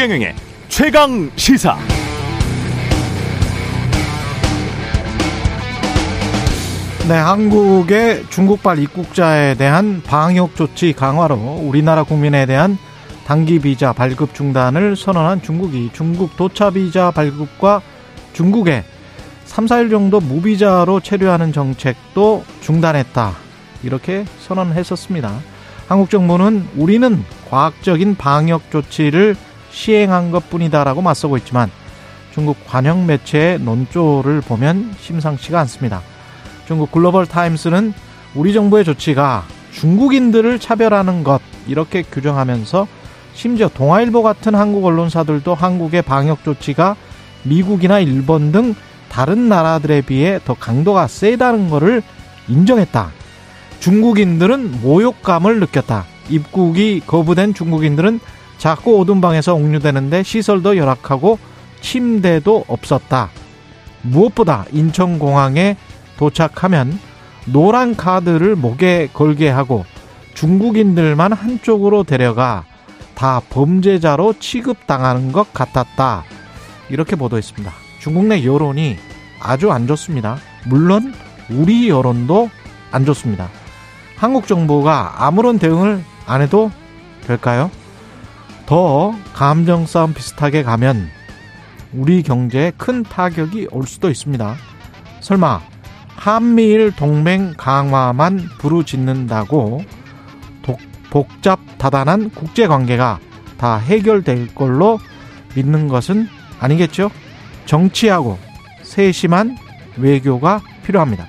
최경영의 최강 시사. 네, 한국의 중국발 입국자에 대한 방역 조치 강화로 우리나라 국민에 대한 단기 비자 발급 중단을 선언한 중국이 중국 도차 비자 발급과 중국에 3, 4일 정도 무비자로 체류하는 정책도 중단했다. 이렇게 선언했었습니다. 한국 정부는 우리는 과학적인 방역 조치를 시행한 것 뿐이다라고 맞서고 있지만 중국 관영 매체의 논조를 보면 심상치가 않습니다. 중국 글로벌 타임스는 우리 정부의 조치가 중국인들을 차별하는 것 이렇게 규정하면서 심지어 동아일보 같은 한국 언론사들도 한국의 방역 조치가 미국이나 일본 등 다른 나라들에 비해 더 강도가 세다는 것을 인정했다. 중국인들은 모욕감을 느꼈다. 입국이 거부된 중국인들은 작고 오둔 방에서 옥류되는데 시설도 열악하고 침대도 없었다. 무엇보다 인천공항에 도착하면 노란 카드를 목에 걸게 하고 중국인들만 한쪽으로 데려가 다 범죄자로 취급당하는 것 같았다. 이렇게 보도했습니다. 중국 내 여론이 아주 안 좋습니다. 물론 우리 여론도 안 좋습니다. 한국 정부가 아무런 대응을 안 해도 될까요? 더 감정 싸움 비슷하게 가면 우리 경제에 큰 타격이 올 수도 있습니다. 설마 한미일 동맹 강화만 부르짖는다고 복잡 다단한 국제 관계가 다 해결될 걸로 믿는 것은 아니겠죠? 정치하고 세심한 외교가 필요합니다.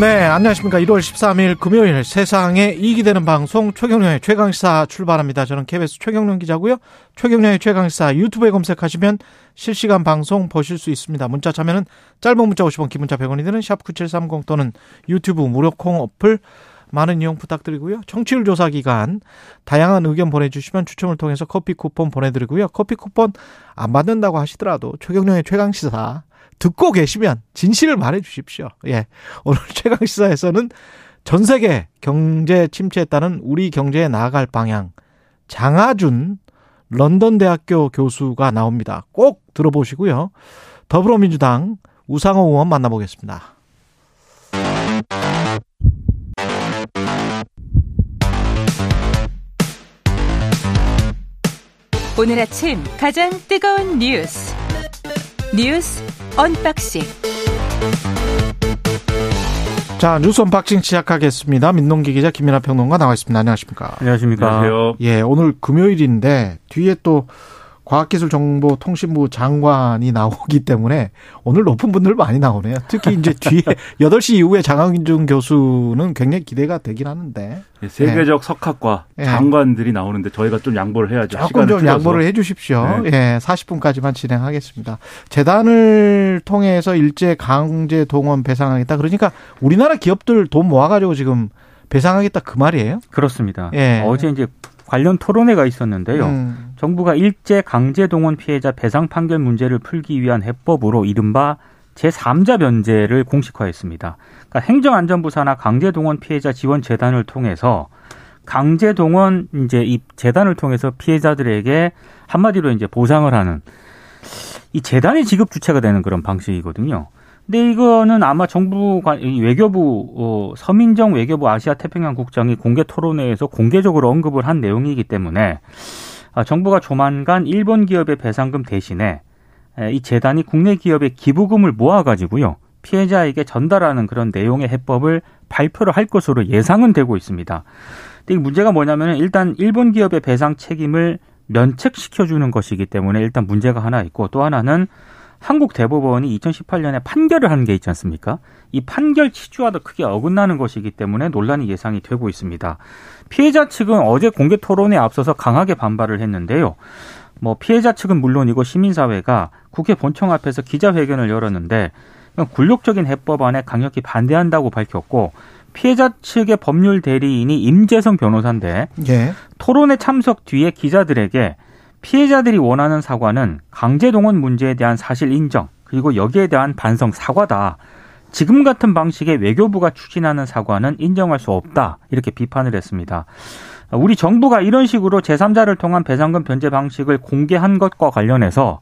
네, 안녕하십니까. 1월 13일 금요일 세상에 이익이 되는 방송 최경련의 최강시사 출발합니다. 저는 KBS 최경련 기자고요. 최경련의 최강시사 유튜브에 검색하시면 실시간 방송 보실 수 있습니다. 문자 참여는 짧은 문자 50원, 기문자 100원이 드는 샵9730 또는 유튜브 무료 콩 어플 많은 이용 부탁드리고요. 청취율 조사 기간 다양한 의견 보내주시면 추첨을 통해서 커피 쿠폰 보내드리고요. 커피 쿠폰 안 받는다고 하시더라도 최경련의 최강시사 듣고 계시면 진실을 말해 주십시오. 예. 오늘 최강 시사에서는 전 세계 경제 침체에 따른 우리 경제에 나아갈 방향 장하준 런던 대학교 교수가 나옵니다. 꼭 들어보시고요. 더불어민주당 우상호 의원 만나보겠습니다. 오늘 아침 가장 뜨거운 뉴스 뉴스 언박싱. 자, 뉴스 언박싱 시작하겠습니다. 민동기 기자 김민아 평론가 나와 있습니다. 안녕하십니까? 안녕하십니까? 안녕하세요. 예, 오늘 금요일인데 뒤에 또 과학기술정보통신부 장관이 나오기 때문에 오늘 높은 분들 많이 나오네요. 특히 이제 뒤에 8시 이후에 장학준 교수는 굉장히 기대가 되긴 하는데. 예, 세계적 네. 석학과 네. 장관들이 나오는데 저희가 좀 양보를 해야죠. 조금 좀 양보를 해 주십시오. 네. 예, 40분까지만 진행하겠습니다. 재단을 통해서 일제 강제 동원 배상하겠다. 그러니까 우리나라 기업들 돈 모아가지고 지금 배상하겠다 그 말이에요? 그렇습니다. 예. 어제 이제 관련 토론회가 있었는데요. 음. 정부가 일제 강제 동원 피해자 배상 판결 문제를 풀기 위한 해법으로 이른바 제3자 변제를 공식화했습니다. 그러니까 행정안전부 산하 강제 동원 피해자 지원 재단을 통해서 강제 동원 이제 이 재단을 통해서 피해자들에게 한마디로 이제 보상을 하는 이 재단이 지급 주체가 되는 그런 방식이거든요. 근데 이거는 아마 정부 외교부 어, 서민정 외교부 아시아 태평양 국장이 공개 토론회에서 공개적으로 언급을 한 내용이기 때문에 아, 정부가 조만간 일본 기업의 배상금 대신에 이 재단이 국내 기업의 기부금을 모아가지고요 피해자에게 전달하는 그런 내용의 해법을 발표를 할 것으로 예상은 되고 있습니다. 근데 이 문제가 뭐냐면 일단 일본 기업의 배상 책임을 면책시켜주는 것이기 때문에 일단 문제가 하나 있고 또 하나는 한국 대법원이 2018년에 판결을 한 게 있지 않습니까? 이 판결 취지와도 크게 어긋나는 것이기 때문에 논란이 예상이 되고 있습니다. 피해자 측은 어제 공개 토론에 앞서서 강하게 반발을 했는데요. 뭐 피해자 측은 물론이고 시민사회가 국회 본청 앞에서 기자회견을 열었는데 굴욕적인 해법안에 강력히 반대한다고 밝혔고 피해자 측의 법률 대리인이 임재성 변호사인데 예. 토론에 참석 뒤에 기자들에게 피해자들이 원하는 사과는 강제동원 문제에 대한 사실 인정 그리고 여기에 대한 반성 사과다. 지금 같은 방식의 외교부가 추진하는 사과는 인정할 수 없다. 이렇게 비판을 했습니다. 우리 정부가 이런 식으로 제3자를 통한 배상금 변제 방식을 공개한 것과 관련해서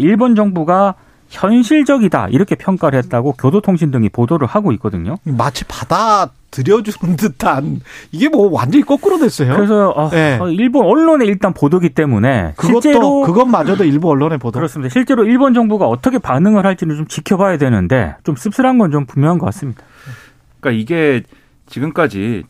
일본 정부가 현실적이다 이렇게 평가를 했다고 교도통신 등이 보도를 하고 있거든요. 마치 받아 들여주는 듯한 이게 뭐 완전히 거꾸로 됐어요. 그래서 어, 네. 일본 언론에 일단 보도기 때문에 그것도 실제로 그것마저도 일본 언론에 보도. 그렇습니다. 실제로 일본 정부가 어떻게 반응을 할지는 좀 지켜봐야 되는데 좀 씁쓸한 건 좀 분명한 것 같습니다. 그러니까 이게 지금까지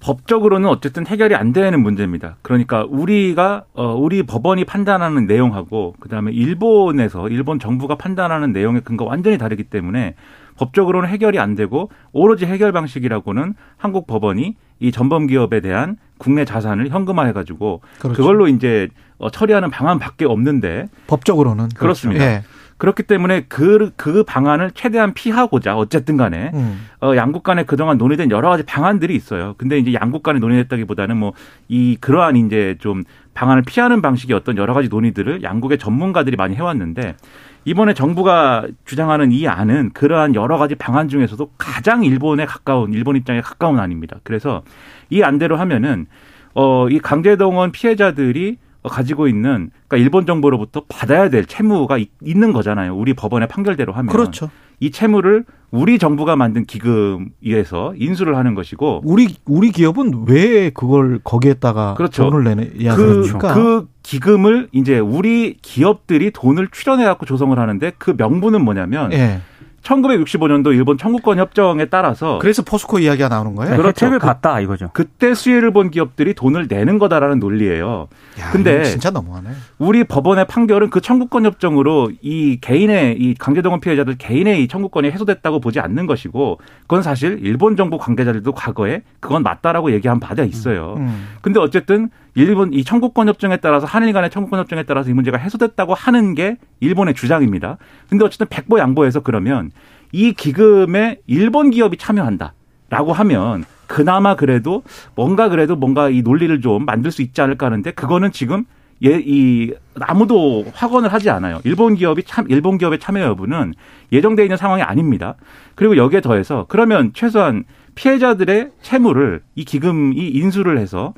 법적으로는 어쨌든 해결이 안 되는 문제입니다. 그러니까 우리가 어 우리 법원이 판단하는 내용하고 그다음에 일본에서 일본 정부가 판단하는 내용의 근거 완전히 다르기 때문에 법적으로는 해결이 안 되고 오로지 해결 방식이라고는 한국 법원이 이 전범 기업에 대한 국내 자산을 현금화해 가지고 그렇죠. 그걸로 이제 어 처리하는 방안밖에 없는데 법적으로는 그렇습니다. 그렇죠. 예. 그렇기 때문에 그, 그 방안을 최대한 피하고자 어쨌든 간에 음. 어, 양국 간에 그동안 논의된 여러 가지 방안들이 있어요. 근데 이제 양국 간에 논의했다기보다는 뭐 이 그러한 이제 좀 방안을 피하는 방식의 어떤 여러 가지 논의들을 양국의 전문가들이 많이 해왔는데 이번에 정부가 주장하는 이 안은 그러한 여러 가지 방안 중에서도 가장 일본에 가까운 일본 입장에 가까운 안입니다. 그래서 이 안대로 하면은 어 이 강제동원 피해자들이 가지고 있는 그러니까 일본 정부로부터 받아야 될 채무가 있는 거잖아요. 우리 법원의 판결대로 하면. 그렇죠. 이 채무를 우리 정부가 만든 기금에서 인수를 하는 것이고 우리 우리 기업은 왜 그걸 거기에다가 그렇죠. 돈을 내냐 그, 그 기금을 이제 우리 기업들이 돈을 출연해 갖고 조성을 하는데 그 명분은 뭐냐면 예. 1965년도 일본 청구권 협정에 따라서 그래서 포스코 이야기가 나오는 거예요. 그렇죠. 혜택을 갔다 이거죠. 그때 수혜를 본 기업들이 돈을 내는 거다라는 논리예요. 야, 근데 진짜 너무하네. 우리 법원의 판결은 그 청구권 협정으로 이 개인의 이 강제동원 피해자들 개인의 이 청구권이 해소됐다고 보지 않는 것이고 그건 사실 일본 정부 관계자들도 과거에 그건 맞다라고 얘기한 바가 있어요. 음. 음. 근데 어쨌든 일본 이 청구권 협정에 따라서 한일 간의 청구권 협정에 따라서 이 문제가 해소됐다고 하는 게 일본의 주장입니다. 근데 어쨌든 백보 양보해서 그러면 이 기금에 일본 기업이 참여한다라고 하면 그나마 그래도 뭔가 그래도 뭔가 이 논리를 좀 만들 수 있지 않을까 하는데 그거는 지금 예, 이 아무도 확언을 하지 않아요. 일본 기업이 참 일본 기업의 참여 여부는 예정돼 있는 상황이 아닙니다. 그리고 여기에 더해서 그러면 최소한 피해자들의 채무를 이 기금이 인수를 해서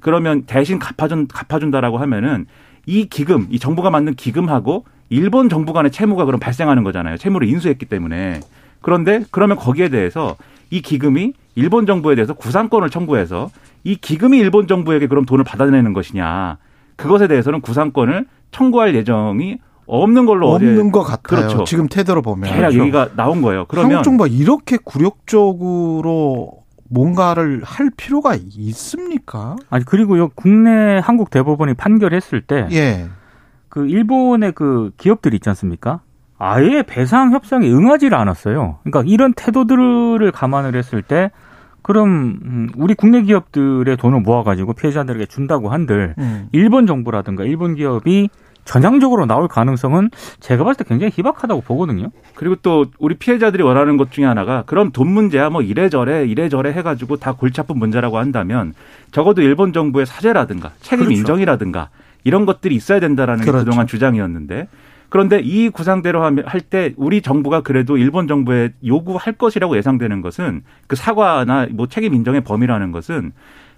그러면 대신 갚아준 갚아준다라고 하면은 이 기금, 이 정부가 만든 기금하고 일본 정부 간의 채무가 그럼 발생하는 거잖아요. 채무를 인수했기 때문에. 그런데 그러면 거기에 대해서 이 기금이 일본 정부에 대해서 구상권을 청구해서 이 기금이 일본 정부에게 그럼 돈을 받아내는 것이냐. 그것에 대해서는 구상권을 청구할 예정이 없는 걸로 없는 것 같아요. 그렇죠. 지금 태도로 보면 대략 그렇죠. 얘기가 나온 거예요. 그러면 한국 정부가 이렇게 굴욕적으로 뭔가를 할 필요가 있습니까? 아니 그리고 요 국내 한국 대법원이 판결했을 때, 예. 그 일본의 그 기업들 있지 않습니까? 아예 배상 협상에 응하지를 않았어요. 그러니까 이런 태도들을 감안을 했을 때, 그럼 음, 우리 국내 기업들의 돈을 모아가지고 피해자들에게 준다고 한들 음. 일본 정부라든가 일본 기업이 전향적으로 나올 가능성은 제가 봤을 때 굉장히 희박하다고 보거든요. 그리고 또 우리 피해자들이 원하는 것 중에 하나가 그럼 돈 문제야 뭐 이래저래 이래저래 해가지고 다 골치 아픈 문제라고 한다면 적어도 일본 정부의 사죄라든가 책임 그렇죠. 인정이라든가 이런 것들이 있어야 된다라는 그렇죠. 게 그동안 주장이었는데 그런데 이 구상대로 할 때 우리 정부가 그래도 일본 정부에 요구할 것이라고 예상되는 것은 그 사과나 뭐 책임 인정의 범위라는 것은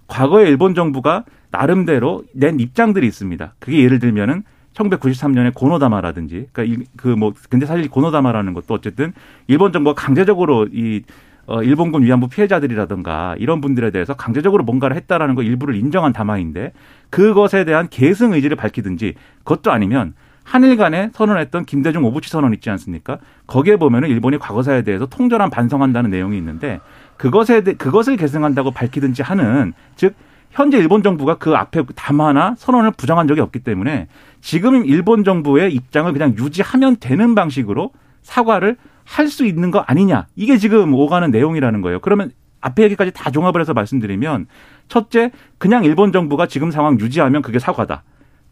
과거에 일본 정부가 나름대로 낸 입장들이 있습니다. 그게 예를 들면은 1993년에 고노다마라든지 그러니까 그뭐 근데 사실 고노다마라는 것도 어쨌든 일본 정부가 강제적으로 이 어, 일본군 위안부 피해자들이라든가 이런 분들에 대해서 강제적으로 뭔가를 했다라는 거 일부를 인정한 담화인데 그것에 대한 계승 의지를 밝히든지 그것도 아니면 한일 간에 선언했던 김대중 오부치 선언 있지 않습니까? 거기에 보면은 일본이 과거사에 대해서 통절한 반성한다는 내용이 있는데 그것에 대, 그것을 계승한다고 밝히든지 하는 즉 현재 일본 정부가 그 앞에 담화나 선언을 부정한 적이 없기 때문에 지금 일본 정부의 입장을 그냥 유지하면 되는 방식으로 사과를 할 수 있는 거 아니냐. 이게 지금 오가는 내용이라는 거예요. 그러면 앞에 얘기까지 다 종합을 해서 말씀드리면 첫째, 그냥 일본 정부가 지금 상황 유지하면 그게 사과다.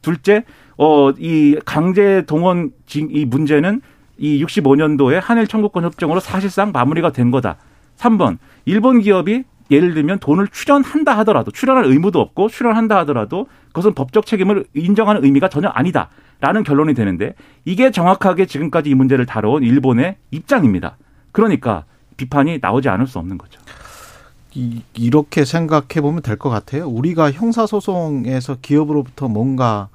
둘째, 어, 이 강제 동원 이 문제는 이 65년도에 한일 청구권 협정으로 사실상 마무리가 된 거다. 3번, 일본 기업이 예를 들면 돈을 출연한다 하더라도 출연할 의무도 없고 출연한다 하더라도 그것은 법적 책임을 인정하는 의미가 전혀 아니다라는 결론이 되는데 이게 정확하게 지금까지 이 문제를 다뤄온 일본의 입장입니다. 그러니까 비판이 나오지 않을 수 없는 거죠. 이, 이렇게 생각해 보면 될 것 같아요. 우리가 형사 소송에서 기업으로부터 뭔가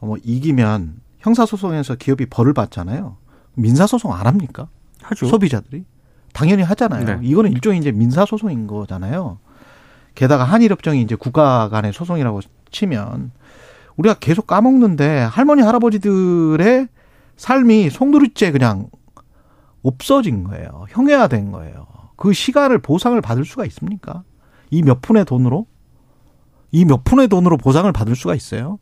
뭐 이기면 형사 소송에서 기업이 벌을 받잖아요. 민사 소송 안 합니까? 하죠. 소비자들이. 당연히 하잖아요. 네. 이거는 일종의 이제 민사 소송인 거잖아요. 게다가 한일협정이 이제 국가 간의 소송이라고 치면 우리가 계속 까먹는데 할머니, 할아버지들의 삶이 송두리째 그냥 없어진 거예요. 형해화된 거예요. 그 시간을 보상을 받을 수가 있습니까? 이 몇 푼의 돈으로? 이 몇 푼의 돈으로 보상을 받을 수가 있어요?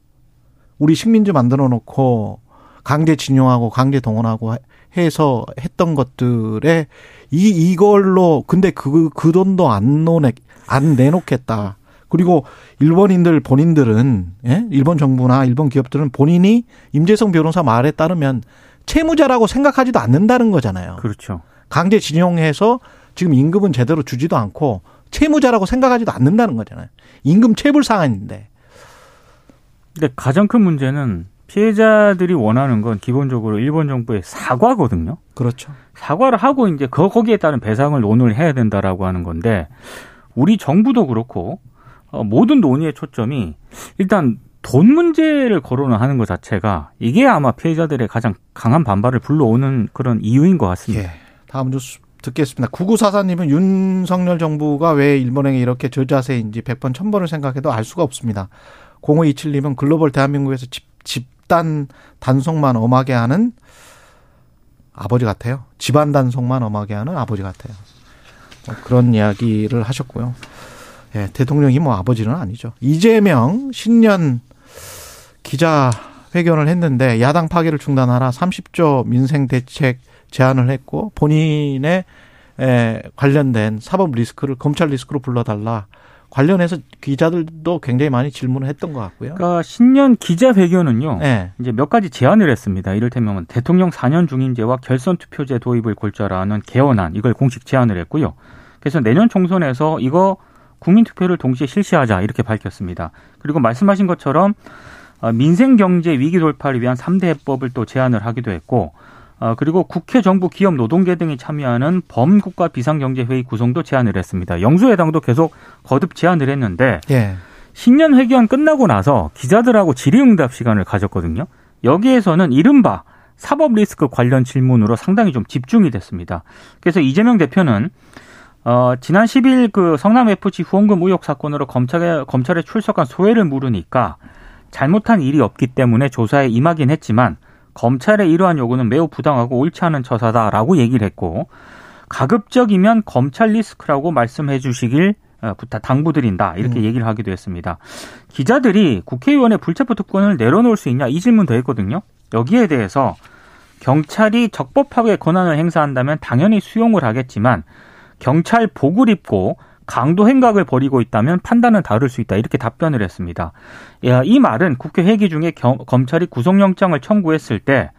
우리 식민지 만들어 놓고 강제 진용하고 강제 동원하고 해서 했던 것들에 이 이걸로 근데 그그 그 돈도 안 노내 안 내놓겠다. 그리고 일본인들 본인들은 예? 일본 정부나 일본 기업들은 본인이 임재성 변호사 말에 따르면 채무자라고 생각하지도 않는다는 거잖아요. 그렇죠. 강제 진용해서 지금 임금은 제대로 주지도 않고 채무자라고 생각하지도 않는다는 거잖아요. 임금 체불 상한인데. 근데 가장 큰 문제는 피해자들이 원하는 건 기본적으로 일본 정부의 사과거든요. 그렇죠. 사과를 하고 이제 그 거기에 따른 배상을 논의를 해야 된다라고 하는 건데 우리 정부도 그렇고 어, 모든 논의의 초점이 일단 돈 문제를 거론을 하는 것 자체가 이게 아마 피해자들의 가장 강한 반발을 불러오는 그런 이유인 것 같습니다. 예. 다음 뉴스 듣겠습니다. 9944님은 윤석열 정부가 왜 일본행에 이렇게 저자세인지 100번, 1000번을 생각해도 알 수가 없습니다. 0527님은 글로벌 대한민국에서 집, 집 단 단속만 엄하게 하는 아버지 같아요. 집안 단속만 엄하게 하는 아버지 같아요. 뭐 그런 이야기를 하셨고요. 예, 대통령이 뭐 아버지는 아니죠. 이재명 신년 기자 회견을 했는데 야당 파괴를 중단하라 30조 민생 대책 제안을 했고 본인의 에 관련된 사법 리스크를 검찰 리스크로 불러달라. 관련해서 기자들도 굉장히 많이 질문을 했던 것 같고요. 그러니까 신년 기자회견은요. 네. 이제 몇 가지 제안을 했습니다. 이를테면 대통령 4년 중임제와 결선 투표제 도입을 골자라는 개헌안 이걸 공식 제안을 했고요. 그래서 내년 총선에서 이거 국민 투표를 동시에 실시하자 이렇게 밝혔습니다. 그리고 말씀하신 것처럼 어, 민생 경제 위기 돌파를 위한 3대 해법을 또 제안을 하기도 했고 어, 그리고 국회, 정부, 기업, 노동계 등이 참여하는 범국가 비상경제회의 구성도 제안을 했습니다. 영수회당도 계속 거듭 제안을 했는데 예. 신년 회견 끝나고 나서 기자들하고 질의응답 시간을 가졌거든요. 여기에서는 이른바 사법 리스크 관련 질문으로 상당히 좀 집중이 됐습니다. 그래서 이재명 대표는 어, 지난 10일 그 성남 FC 후원금 의혹 사건으로 검찰에 검찰에 출석한 소회를 물으니까 잘못한 일이 없기 때문에 조사에 임하긴 했지만 검찰의 이러한 요구는 매우 부당하고 옳지 않은 처사다라고 얘기를 했고 가급적이면 검찰 리스크라고 말씀해 주시길 어, 부탁 당부드린다 이렇게 음. 얘기를 하기도 했습니다. 기자들이 국회의원의 불체포 특권을 내려놓을 수 있냐 이 질문도 했거든요. 여기에 대해서 경찰이 적법하게 권한을 행사한다면 당연히 수용을 하겠지만 경찰 복을 입고 강도 행각을 벌이고 있다면 판단은 다를 수 있다 이렇게 답변을 했습니다. 이 말은 국회 회기 중에 검찰이 구속영장을 청구했을 때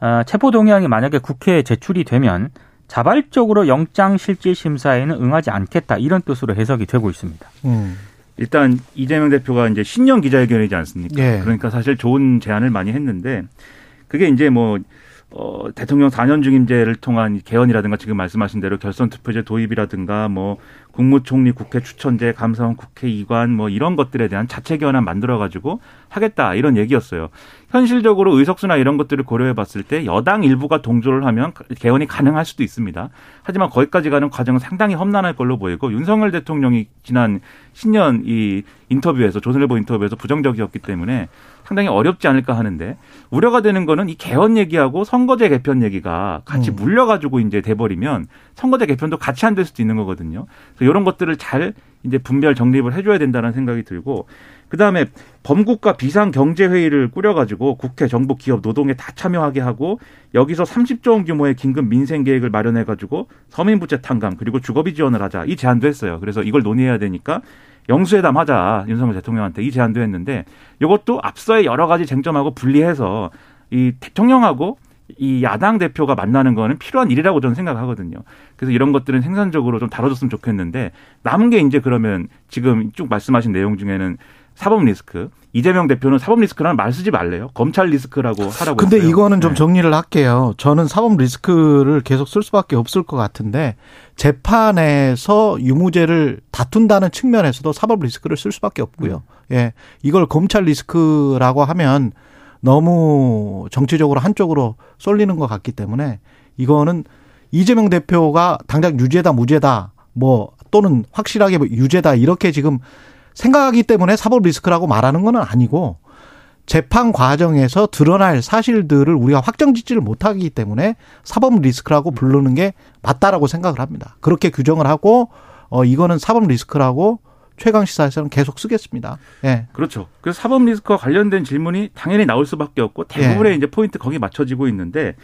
어, 체포 동의안이 만약에 국회에 제출이 되면 자발적으로 영장 실질 심사에는 응하지 않겠다 이런 뜻으로 해석이 되고 있습니다. 음. 일단 이재명 대표가 이제 신년 기자회견이지 않습니까? 예. 그러니까 사실 좋은 제안을 많이 했는데 그게 이제 뭐 어, 대통령 4년 중임제를 통한 개헌이라든가 지금 말씀하신 대로 결선 투표제 도입이라든가 뭐 국무총리 국회 추천제 감사원 국회의관 뭐 이런 것들에 대한 자체 개헌안 만들어 가지고 하겠다 이런 얘기였어요. 현실적으로 의석수나 이런 것들을 고려해 봤을 때 여당 일부가 동조를 하면 개헌이 가능할 수도 있습니다. 하지만 거기까지 가는 과정은 상당히 험난할 걸로 보이고 윤석열 대통령이 지난 신년 이 인터뷰에서 조선일보 인터뷰에서 부정적이었기 때문에 상당히 어렵지 않을까 하는데 우려가 되는 거는 이 개헌 얘기하고 선거제 개편 얘기가 같이 음. 물려가지고 이제 돼버리면 선거제 개편도 같이 안 될 수도 있는 거거든요. 그래서 이런 것들을 잘 이제 분별 정립을 해줘야 된다는 생각이 들고 그 다음에 범국가 비상경제회의를 꾸려가지고 국회, 정부, 기업, 노동에 다 참여하게 하고 여기서 30조 원 규모의 긴급 민생 계획을 마련해가지고 서민부채 탕감 그리고 주거비 지원을 하자 이 제안도 했어요. 그래서 이걸 논의해야 되니까 영수회담 하자 윤석열 대통령한테 이 제안도 했는데 이것도 앞서의 여러 가지 쟁점하고 분리해서 이 대통령하고 이 야당 대표가 만나는 거는 필요한 일이라고 저는 생각하거든요. 그래서 이런 것들은 생산적으로 좀 다뤄줬으면 좋겠는데 남은 게 이제 그러면 지금 쭉 말씀하신 내용 중에는 사법 리스크. 이재명 대표는 사법 리스크라는 말 쓰지 말래요. 검찰 리스크라고 하라고. 근데 했어요. 이거는 좀 네. 정리를 할게요. 저는 사법 리스크를 계속 쓸 수밖에 없을 것 같은데 재판에서 유무죄를 다툰다는 측면에서도 사법 리스크를 쓸 수밖에 없고요. 음. 예. 이걸 검찰 리스크라고 하면 너무 정치적으로 한쪽으로 쏠리는 것 같기 때문에 이거는 이재명 대표가 당장 유죄다 무죄다 뭐 또는 확실하게 유죄다 이렇게 지금 생각하기 때문에 사법 리스크라고 말하는 건 아니고 재판 과정에서 드러날 사실들을 우리가 확정 짓지를 못하기 때문에 사법 리스크라고 부르는 게 맞다라고 생각을 합니다. 그렇게 규정을 하고 어 이거는 사법 리스크라고 최강 시사에서는 계속 쓰겠습니다. 예. 그렇죠. 그래서 사법 리스크와 관련된 질문이 당연히 나올 수밖에 없고 대부분의 예. 이제 포인트 거기에 맞춰지고 있는데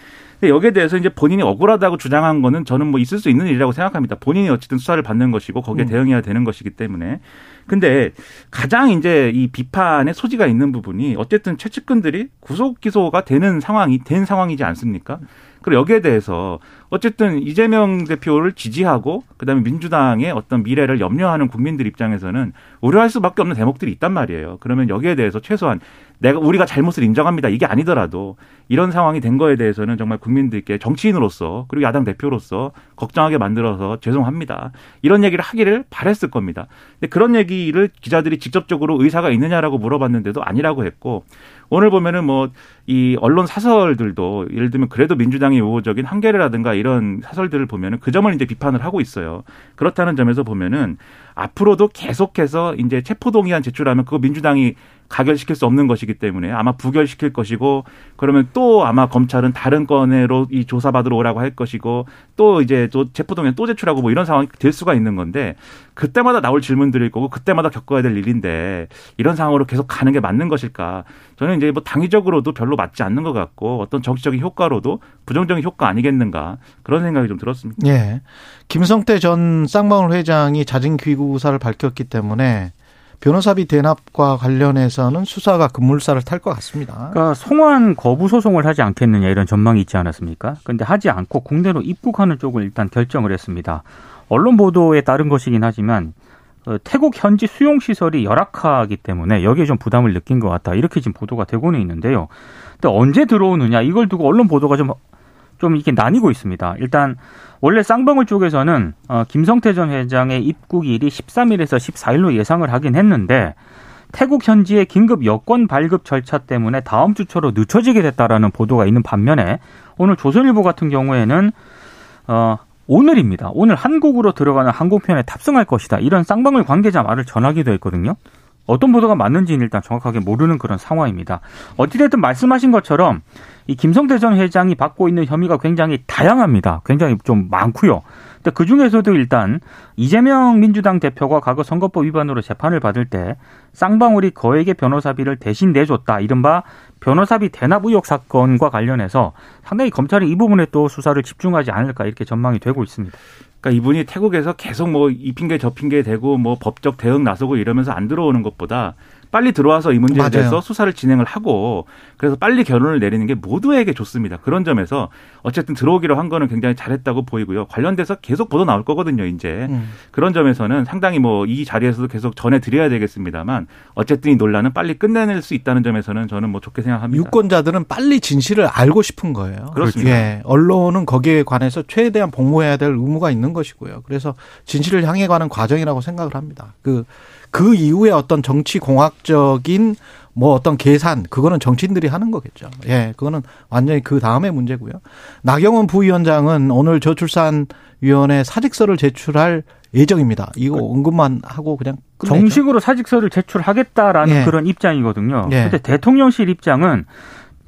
여기에 대해서 이제 본인이 억울하다고 주장한 거는 저는 뭐 있을 수 있는 일이라고 생각합니다. 본인이 어쨌든 수사를 받는 것이고 거기에 음. 대응해야 되는 것이기 때문에. 근데 가장 이제 이 비판의 소지가 있는 부분이 어쨌든 최측근들이 구속 기소가 되는 상황이 된 상황이지 않습니까? 그리고 여기에 대해서 어쨌든 이재명 대표를 지지하고 그다음에 민주당의 어떤 미래를 염려하는 국민들 입장에서는 우려할 수밖에 없는 대목들이 있단 말이에요. 그러면 여기에 대해서 최소한 내가 우리가 잘못을 인정합니다. 이게 아니더라도 이런 상황이 된 거에 대해서는 정말 국민들께 정치인으로서 그리고 야당 대표로서 걱정하게 만들어서 죄송합니다. 이런 얘기를 하기를 바랬을 겁니다. 근데 그런 얘기를 기자들이 직접적으로 의사가 있느냐라고 물어봤는데도 아니라고 했고 오늘 보면은 뭐 이 언론 사설들도 예를 들면 그래도 민주당이 우호적인 한겨레라든가 이런 사설들을 보면은 그 점을 이제 비판을 하고 있어요. 그렇다는 점에서 보면은 앞으로도 계속해서 이제 체포동의안 제출하면 그거 민주당이 가결시킬 수 없는 것이기 때문에 아마 부결시킬 것이고 그러면 또 아마 검찰은 다른 건으로 이 조사받으러 오라고 할 것이고 또 이제 또 체포동의안 또 제출하고 뭐 이런 상황이 될 수가 있는 건데 그때마다 나올 질문들일 거고 그때마다 겪어야 될 일인데 이런 상황으로 계속 가는 게 맞는 것일까? 저는 이제 뭐 당위적으로도 별로 맞지 않는 것 같고 어떤 정치적인 효과로도 부정적인 효과 아니겠는가 그런 생각이 좀 들었습니다. 예. 김성태 전 쌍방울 회장이 자진 귀국사를 밝혔기 때문에 변호사비 대납과 관련해서는 수사가 급물살을 탈 것 같습니다. 그러니까 송환 거부 소송을 하지 않겠느냐 이런 전망이 있지 않았습니까? 그런데 하지 않고 국내로 입국하는 쪽을 일단 결정을 했습니다. 언론 보도에 따른 것이긴 하지만 어, 태국 현지 수용 시설이 열악하기 때문에 여기에 좀 부담을 느낀 것 같다 이렇게 지금 보도가 되고는 있는데요. 근데 언제 들어오느냐 이걸 두고 언론 보도가 좀 좀 이렇게 나뉘고 있습니다. 일단 원래 쌍방울 쪽에서는 어, 김성태 전 회장의 입국일이 13일에서 14일로 예상을 하긴 했는데 태국 현지의 긴급 여권 발급 절차 때문에 다음 주 초로 늦춰지게 됐다라는 보도가 있는 반면에 오늘 조선일보 같은 경우에는 어 오늘입니다. 오늘 한국으로 들어가는 항공편에 탑승할 것이다. 이런 쌍방울 관계자 말을 전하기도 했거든요. 어떤 보도가 맞는지는 일단 정확하게 모르는 그런 상황입니다. 어찌됐든 말씀하신 것처럼 이 김성태 전 회장이 받고 있는 혐의가 굉장히 다양합니다. 굉장히 좀 많고요. 근데 그 중에서도 일단 이재명 민주당 대표가 과거 선거법 위반으로 재판을 받을 때 쌍방울이 거액의 변호사비를 대신 내줬다. 이른바 변호사비 대납 의혹 사건과 관련해서 상당히 검찰이 이 부분에 또 수사를 집중하지 않을까 이렇게 전망이 되고 있습니다. 그러니까 이분이 태국에서 계속 뭐 이 핑계 저 핑계 대고 뭐 법적 대응 나서고 이러면서 안 들어오는 것보다 빨리 들어와서 이 문제에 맞아요. 대해서 수사를 진행을 하고 그래서 빨리 결론을 내리는 게 모두에게 좋습니다. 그런 점에서 어쨌든 들어오기로 한 거는 굉장히 잘했다고 보이고요. 관련돼서 계속 보도 나올 거거든요, 이제. 음. 그런 점에서는 상당히 뭐 이 자리에서도 계속 전해 드려야 되겠습니다만 어쨌든 이 논란은 빨리 끝내낼 수 있다는 점에서는 저는 뭐 좋게 생각합니다. 유권자들은 빨리 진실을 알고 싶은 거예요. 그렇습니다. 예. 언론은 거기에 관해서 최대한 복무해야 될 의무가 있는 것이고요. 그래서 진실을 향해 가는 과정이라고 생각을 합니다. 그 그 이후에 어떤 정치 공학적인 뭐 어떤 계산 그거는 정치인들이 하는 거겠죠. 예, 그거는 완전히 그 다음의 문제고요. 나경원 부위원장은 오늘 저출산위원회 사직서를 제출할 예정입니다. 이거 그 언급만 하고 그냥 끝내죠. 정식으로 사직서를 제출하겠다라는 예. 그런 입장이거든요. 예. 근데 대통령실 입장은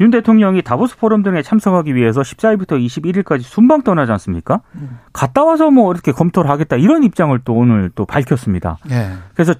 윤 대통령이 다보스 포럼 등에 참석하기 위해서 14일부터 21일까지 순방 떠나지 않습니까? 음. 갔다 와서 뭐 이렇게 검토를 하겠다 이런 입장을 또 오늘 또 밝혔습니다. 예. 그래서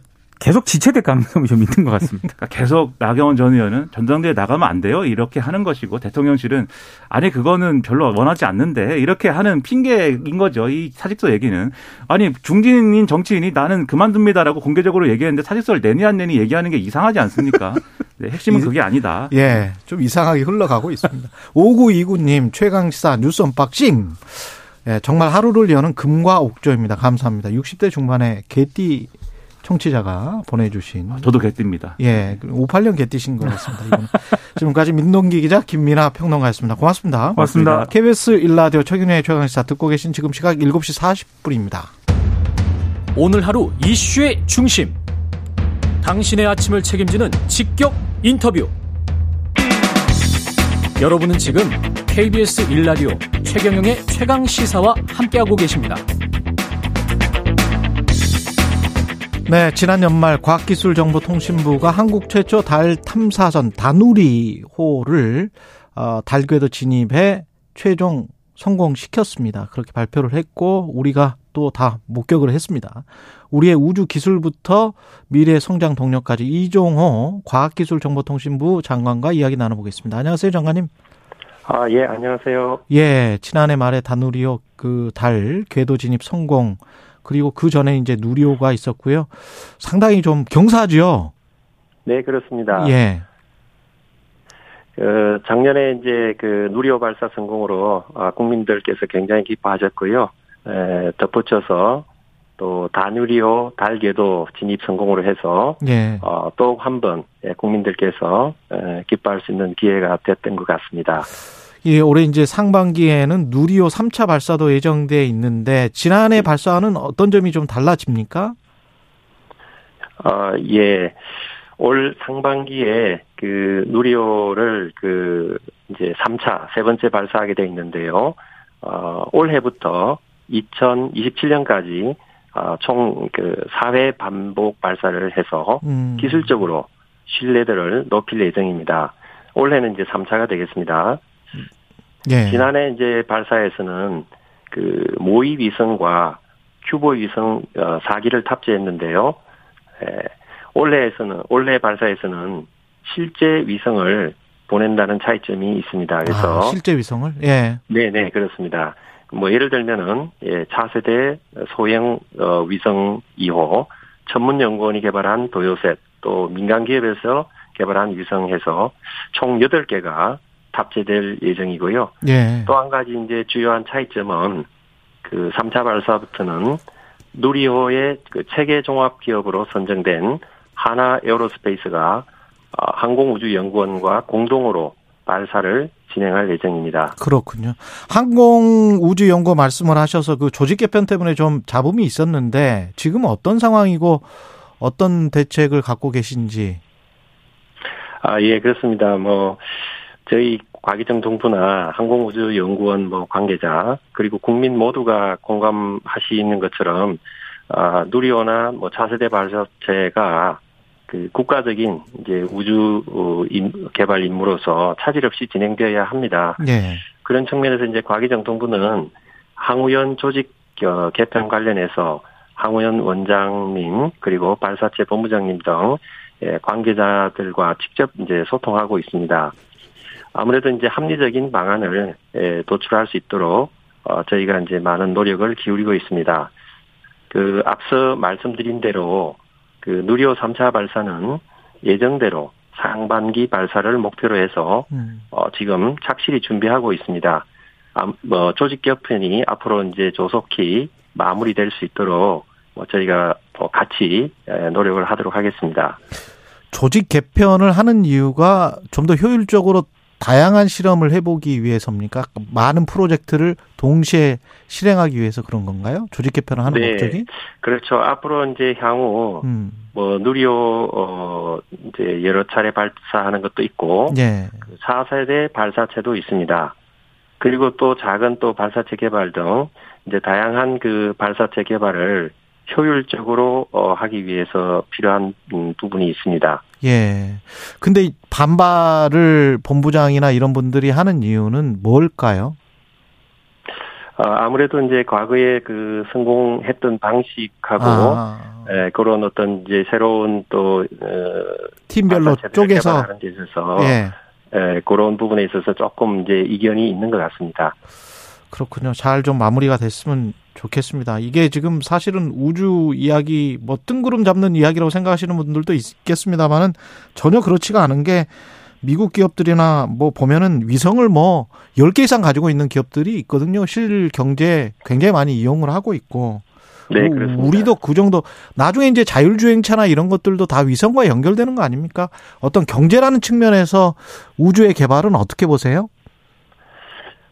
계속 지체될 가능성이 좀 있는 것 같습니다. 그러니까 계속 나경원 전 의원은 전당대회 나가면 안 돼요 이렇게 하는 것이고 대통령실은 아니 그거는 별로 원하지 않는데 이렇게 하는 핑계인 거죠. 이 사직서 얘기는 아니 중진인 정치인이 나는 그만둡니다라고 공개적으로 얘기했는데 사직서를 내니 안 내니 얘기하는 게 이상하지 않습니까? 네, 핵심은 그게 아니다. 예, 좀 이상하게 흘러가고 있습니다. 5929님 최강시사 뉴스 언박싱. 예, 정말 하루를 여는 금과옥조입니다. 감사합니다. 60대 중반에 개띠 청취자가 보내주신. 아, 저도 개띠입니다. 예, 58년 개띠신 것 같습니다. 지금까지 민동기 기자 김민아 평론가였습니다. 고맙습니다. 고맙습니다. KBS 일라디오 최경영의 최강시사 듣고 계신 지금 시각 7시 40분입니다. 오늘 하루 이슈의 중심. 당신의 아침을 책임지는 직격 인터뷰. 여러분은 지금 KBS 일라디오 최경영의 최강 시사와 함께하고 계십니다. 네, 지난 연말 과학기술정보통신부가 한국 최초 달 탐사선 다누리호를 어, 달 궤도 진입해 최종 성공시켰습니다. 그렇게 발표를 했고 우리가 또 다 목격을 했습니다. 우리의 우주 기술부터 미래 성장 동력까지 이종호 과학기술정보통신부 장관과 이야기 나눠보겠습니다. 안녕하세요, 장관님. 아, 예, 안녕하세요. 예, 지난해 말에 다누리호 그 달 궤도 진입 성공 그리고 그 전에 이제 누리호가 있었고요. 상당히 좀 경사죠. 네, 그렇습니다. 예. 그 작년에 이제 그 누리호 발사 성공으로 아, 국민들께서 굉장히 기뻐하셨고요. 에, 덧붙여서 또 다누리호 달궤도 진입 성공으로 해서 예. 어, 또 한 번 국민들께서 에, 기뻐할 수 있는 기회가 됐던 것 같습니다. 예, 올해 이제 상반기에는 누리호 3차 발사도 예정돼 있는데 지난해 발사와는 어떤 점이 좀 달라집니까? 어, 예. 올 상반기에 그 누리호를 그 이제 3차 세 번째 발사하게 돼 있는데요. 어, 올해부터 2027년까지 어, 총그 4회 반복 발사를 해서 음. 기술적으로 신뢰도를 높일 예정입니다. 올해는 이제 3차가 되겠습니다. 예. 지난해 이제 발사에서는 그 모의 위성과 큐보 위성 어, 4기를 탑재했는데요. 에, 올해에서는 올해 발사에서는 실제 위성을 보낸다는 차이점이 있습니다. 그래서 아, 실제 위성을 예. 네, 네, 그렇습니다. 뭐 예를 들면은 예, 차세대 소형 어, 위성 2호 천문연구원이 개발한 도요셋 또 민간 기업에서 개발한 위성해서 총 8개가 탑재될 예정이고요. 예. 또한 가지 이제 주요한 차이점은 그 3차 발사부터는 누리호의 그 체계 종합 기업으로 선정된 한화 에어로스페이스가 어, 항공우주연구원과 공동으로 발사를 진행할 예정입니다. 그렇군요. 항공우주연구 말씀을 하셔서 그 조직 개편 때문에 좀 잡음이 있었는데 지금 어떤 상황이고 어떤 대책을 갖고 계신지. 아, 예, 그렇습니다. 뭐, 저희 과기정 동부나 항공우주연구원 뭐 관계자, 그리고 국민 모두가 공감하시는 것처럼, 아, 누리호나 뭐 차세대 발사체가 그 국가적인 이제 우주 어, 개발 임무로서 차질 없이 진행되어야 합니다. 예. 그런 측면에서 이제 과기정통부는 항우연 조직 어, 개편 관련해서 항우연 원장님 그리고 발사체 본부장님 등 예, 관계자들과 직접 이제 소통하고 있습니다. 아무래도 이제 합리적인 방안을 예, 도출할 수 있도록 어, 저희가 이제 많은 노력을 기울이고 있습니다. 그 앞서 말씀드린 대로 그 누리호 3차 발사는 예정대로 상반기 발사를 목표로 해서 음. 어, 지금 착실히 준비하고 있습니다. 아, 뭐 조직 개편이 앞으로 이제 조속히 마무리될 수 있도록 뭐 저희가 뭐 같이 노력을 하도록 하겠습니다. 조직 개편을 하는 이유가 좀 더 효율적으로 다양한 실험을 해보기 위해서입니까? 많은 프로젝트를 동시에 실행하기 위해서 그런 건가요? 조직 개편을 하는 네. 목적이? 그렇죠. 앞으로 이제 향후 음. 뭐 누리호 어 이제 여러 차례 발사하는 것도 있고 예. 4세대 발사체도 있습니다. 그리고 또 작은 또 발사체 개발 등 이제 다양한 그 발사체 개발을 효율적으로 어, 하기 위해서 필요한 음, 부분이 있습니다. 예. 근데 반발을 본부장이나 이런 분들이 하는 이유는 뭘까요? 어, 아무래도 이제 과거에 그 성공했던 방식하고 아, 에, 그런 어떤 이제 새로운 또 어, 팀별로 쪼개서 개발하는 데 있어서 예. 에, 그런 부분에 있어서 조금 이제 이견이 있는 것 같습니다. 그렇군요. 잘 좀 마무리가 됐으면 좋겠습니다. 이게 지금 사실은 우주 이야기, 뭐 뜬구름 잡는 이야기라고 생각하시는 분들도 있겠습니다만은 전혀 그렇지가 않은 게 미국 기업들이나 뭐 보면은 위성을 뭐 10개 이상 가지고 있는 기업들이 있거든요. 실 경제에 굉장히 많이 이용을 하고 있고 네, 그렇습니다. 우리도 그 정도 나중에 이제 자율주행차나 이런 것들도 다 위성과 연결되는 거 아닙니까? 어떤 경제라는 측면에서 우주의 개발은 어떻게 보세요?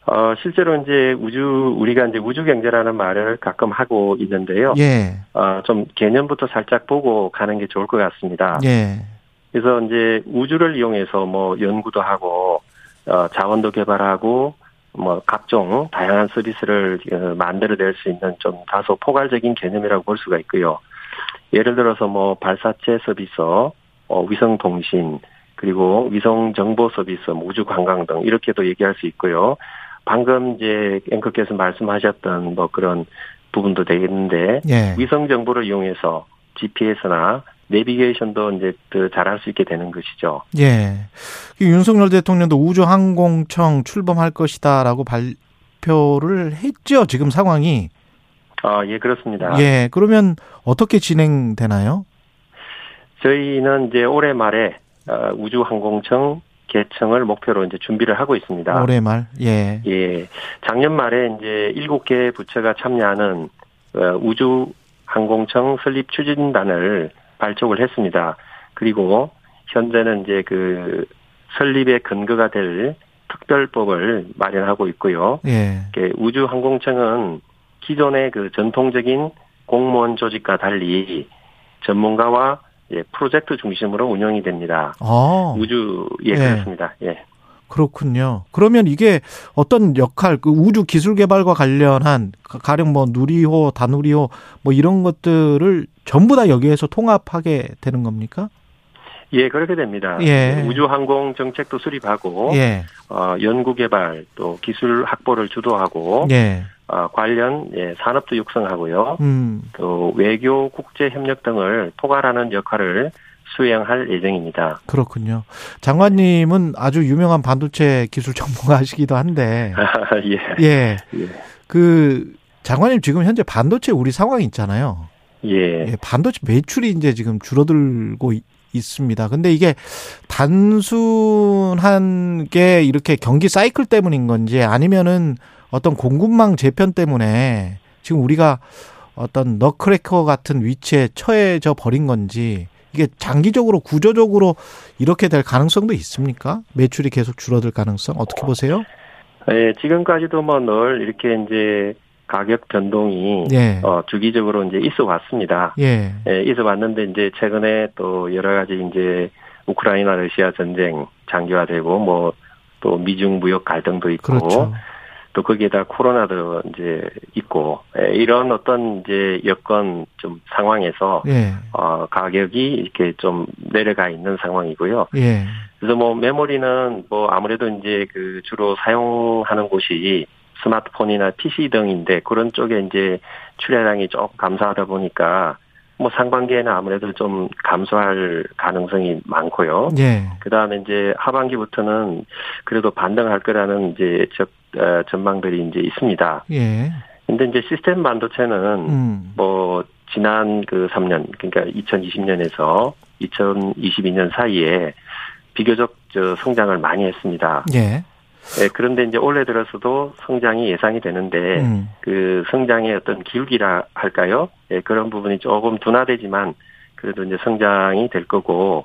어, 실제로 이제 우주, 우리가 이제 우주 경제라는 말을 가끔 하고 있는데요. 예. 어, 좀 개념부터 살짝 보고 가는 게 좋을 것 같습니다. 예. 그래서 이제 우주를 이용해서 뭐 연구도 하고, 어, 자원도 개발하고, 뭐 각종 다양한 서비스를 어, 만들어낼 수 있는 좀 다소 포괄적인 개념이라고 볼 수가 있고요. 예를 들어서 뭐 발사체 서비스, 어, 위성 통신, 그리고 위성 정보 서비스, 뭐 우주 관광 등 이렇게도 얘기할 수 있고요. 방금 이제 앵커께서 말씀하셨던 뭐 그런 부분도 되겠는데 예. 위성 정보를 이용해서 GPS나 내비게이션도 이제 더 잘할 수 있게 되는 것이죠. 예. 윤석열 대통령도 우주항공청 출범할 것이다라고 발표를 했죠. 지금 상황이. 아, 예, 그렇습니다. 예. 그러면 어떻게 진행되나요? 저희는 이제 올해 말에 어, 우주항공청 개청을 목표로 이제 준비를 하고 있습니다. 올해 말. 예. 예. 작년 말에 이제 일곱 개 부처가 참여하는 어, 우주항공청 설립 추진단을 발족을 했습니다. 그리고 현재는 이제 그 설립의 근거가 될 특별법을 마련하고 있고요. 예. 우주항공청은 기존의 그 전통적인 공무원 조직과 달리 전문가와 예, 프로젝트 중심으로 운영이 됩니다. 아. 우주 예, 예. 그렇습니다. 예. 그렇군요. 그러면 이게 어떤 역할, 그 우주 기술 개발과 관련한 가- 가령 뭐 누리호, 다누리호 뭐 이런 것들을 전부 다 여기에서 통합하게 되는 겁니까? 예, 그렇게 됩니다. 예. 우주 항공 정책도 수립하고 예. 어, 연구 개발 또 기술 확보를 주도하고 예. 어, 관련 예, 산업도 육성하고요. 음. 또 외교 국제 협력 등을 포괄하는 역할을 수행할 예정입니다. 그렇군요. 장관님은 아주 유명한 반도체 기술 전문가시기도 한데, 예. 예. 예. 그, 장관님 지금 현재 반도체 우리 상황이 있잖아요. 예. 예, 반도체 매출이 이제 지금 줄어들고 있- 있습니다. 근데 이게 단순한 게 이렇게 경기 사이클 때문인 건지 아니면은 어떤 공급망 재편 때문에 지금 우리가 어떤 너크래커 같은 위치에 처해져 버린 건지 이게 장기적으로 구조적으로 이렇게 될 가능성도 있습니까? 매출이 계속 줄어들 가능성 어떻게 보세요? 예, 지금까지도 뭐 늘 이렇게 이제 가격 변동이 예. 어, 주기적으로 이제 있어 왔습니다. 예. 예, 있어 왔는데 이제 최근에 또 여러 가지 이제 우크라이나 러시아 전쟁 장기화되고 뭐 또 미중 무역 갈등도 있고 그렇죠. 또 거기에다 코로나도 이제 있고 예, 이런 어떤 이제 여건 좀 상황에서 예. 어 가격이 이렇게 좀 내려가 있는 상황이고요. 예. 그래서 뭐 메모리는 뭐 아무래도 이제 그 주로 사용하는 곳이 스마트폰이나 PC 등인데 그런 쪽에 이제 출하량이 조금 감소하다 보니까 뭐 상반기에는 아무래도 좀 감소할 가능성이 많고요. 예. 그 다음에 이제 하반기부터는 그래도 반등할 거라는 이제 적, 어, 전망들이 이제 있습니다. 예. 근데 이제 시스템 반도체는 음. 뭐 지난 그 3년 그러니까 2020년에서 2022년 사이에 비교적 저 성장을 많이 했습니다. 예. 예, 그런데 이제 올해 들어서도 성장이 예상이 되는데 음. 그 성장의 어떤 기울기라 할까요? 예, 그런 부분이 조금 둔화되지만 그래도 이제 성장이 될 거고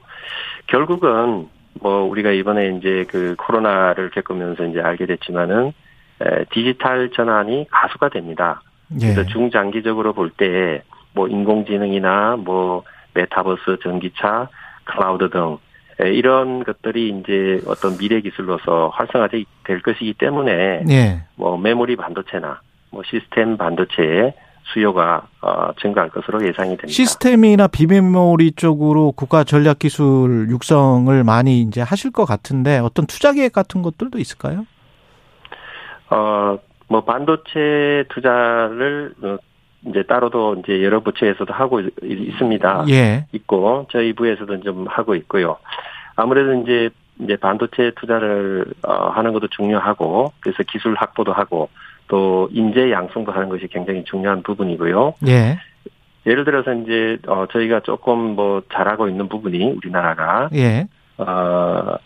결국은 뭐 우리가 이번에 이제 그 코로나를 겪으면서 이제 알게 됐지만은 에, 디지털 전환이 가속화가 됩니다. 예. 그래서 중장기적으로 볼 때 뭐 인공지능이나 뭐 메타버스, 전기차, 클라우드 등 에, 이런 것들이 이제 어떤 미래 기술로서 활성화될 것이기 때문에 예. 뭐 메모리 반도체나 뭐 시스템 반도체의 수요가 어, 증가할 것으로 예상이 됩니다. 시스템이나 비메모리 쪽으로 국가 전략 기술 육성을 많이 이제 하실 것 같은데 어떤 투자 계획 같은 것들도 있을까요? 어, 뭐 반도체 투자를 어, 이제 따로도 이제 여러 부처에서도 하고 있- 있습니다. 예. 있고 저희 부에서도 좀 하고 있고요. 아무래도 이제 이제 반도체 투자를 어, 하는 것도 중요하고 그래서 기술 확보도 하고 또 인재 양성도 하는 것이 굉장히 중요한 부분이고요. 예. 예를 들어서 이제 어 저희가 조금 뭐 잘하고 있는 부분이 우리나라가 예. 어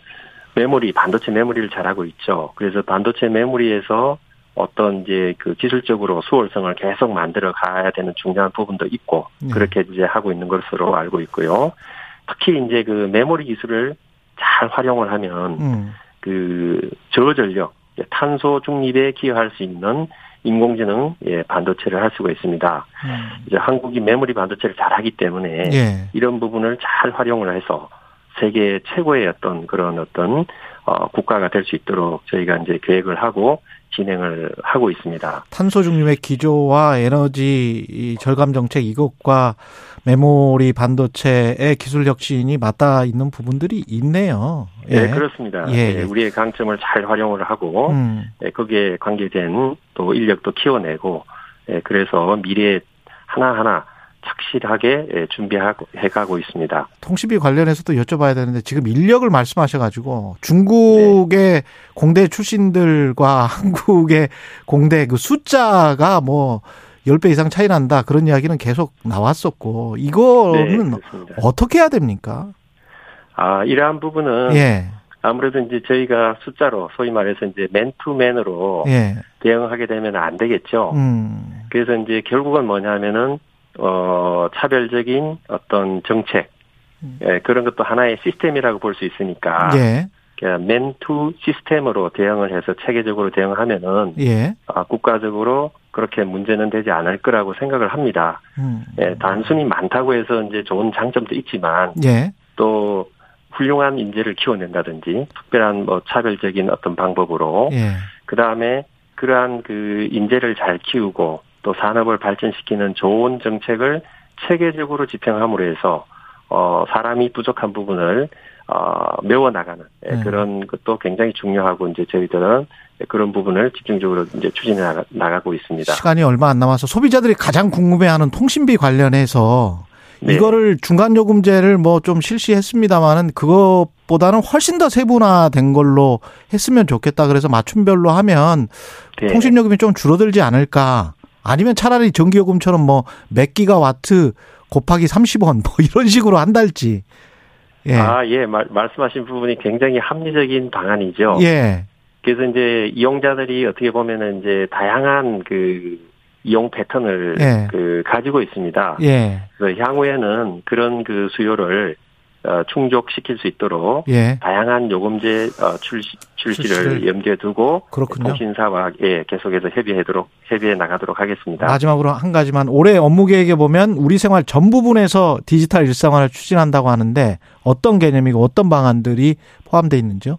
메모리 반도체 메모리를 잘하고 있죠. 그래서 반도체 메모리에서 어떤 이제 그 기술적으로 수월성을 계속 만들어 가야 되는 중요한 부분도 있고 네. 그렇게 이제 하고 있는 것으로 알고 있고요. 특히 이제 그 메모리 기술을 잘 활용을 하면 음. 그 저전력 탄소 중립에 기여할 수 있는 인공지능 예, 반도체를 할 수가 있습니다. 음. 이제 한국이 메모리 반도체를 잘하기 때문에 예. 이런 부분을 잘 활용을 해서 세계 최고의 어떤 그런 어떤 어, 국가가 될 수 있도록 저희가 이제 계획을 하고 진행을 하고 있습니다. 탄소 중립의 기조와 에너지 절감 정책 이것과 메모리 반도체의 기술 혁신이 맞닿아 있는 부분들이 있네요. 예, 네, 그렇습니다. 예, 예. 우리의 강점을 잘 활용을 하고 음. 예, 거기에 관계된 또 인력도 키워내고 예, 그래서 미래에 하나하나 착실하게 예, 준비하고 해가고 있습니다. 통신비 관련해서도 여쭤봐야 되는데 지금 인력을 말씀하셔가지고 중국의 네. 공대 출신들과 한국의 공대 그 숫자가 뭐 10배 이상 차이 난다 그런 이야기는 계속 나왔었고 이거는 네, 어떻게 해야 됩니까? 아 이러한 부분은 예. 아무래도 이제 저희가 숫자로 소위 말해서 이제 맨투맨으로 예. 대응하게 되면 안 되겠죠. 음. 그래서 이제 결국은 뭐냐면은 어, 차별적인 어떤 정책, 음. 예, 그런 것도 하나의 시스템이라고 볼 수 있으니까. 예. 맨투 시스템으로 대응을 해서 체계적으로 대응하면은 예. 아, 국가적으로 그렇게 문제는 되지 않을 거라고 생각을 합니다. 음. 예, 단순히 많다고 해서 이제 좋은 장점도 있지만 예. 또 훌륭한 인재를 키워낸다든지 특별한 뭐 차별적인 어떤 방법으로 예. 그 다음에 그러한 그 인재를 잘 키우고 또 산업을 발전시키는 좋은 정책을 체계적으로 집행함으로 해서 어 사람이 부족한 부분을 어 메워 나가는 예, 네. 그런 것도 굉장히 중요하고 이제 저희들은 그런 부분을 집중적으로 이제 추진해 나가 고 있습니다. 시간이 얼마 안 남아서 소비자들이 가장 궁금해하는 통신비 관련해서 네. 이거를 중간 요금제를 뭐 좀 실시했습니다만은 그것보다는 훨씬 더 세분화된 걸로 했으면 좋겠다. 그래서 맞춤별로 하면 네. 통신 요금이 좀 줄어들지 않을까. 아니면 차라리 전기요금처럼 뭐 몇 기가와트 곱하기 30원 뭐 이런 식으로 한달지. 예. 아, 예. 말, 말씀하신 부분이 굉장히 합리적인 방안이죠. 예. 그래서 이제 이용자들이 어떻게 보면은 이제 다양한 그 이용 패턴을 예. 그 가지고 있습니다. 예. 그래서 향후에는 그런 그 수요를 어, 충족시킬 수 있도록 예. 다양한 요금제 어, 출시, 출시를, 출시를 염두에 두고 그렇군요. 통신사와 예, 계속해서 협의하도록 협의해 나가도록 하겠습니다. 마지막으로 한 가지만 올해 업무 계획에 보면 우리 생활 전 부분에서 디지털 일상화를 추진한다고 하는데 어떤 개념이고 어떤 방안들이 포함되어 있는지요?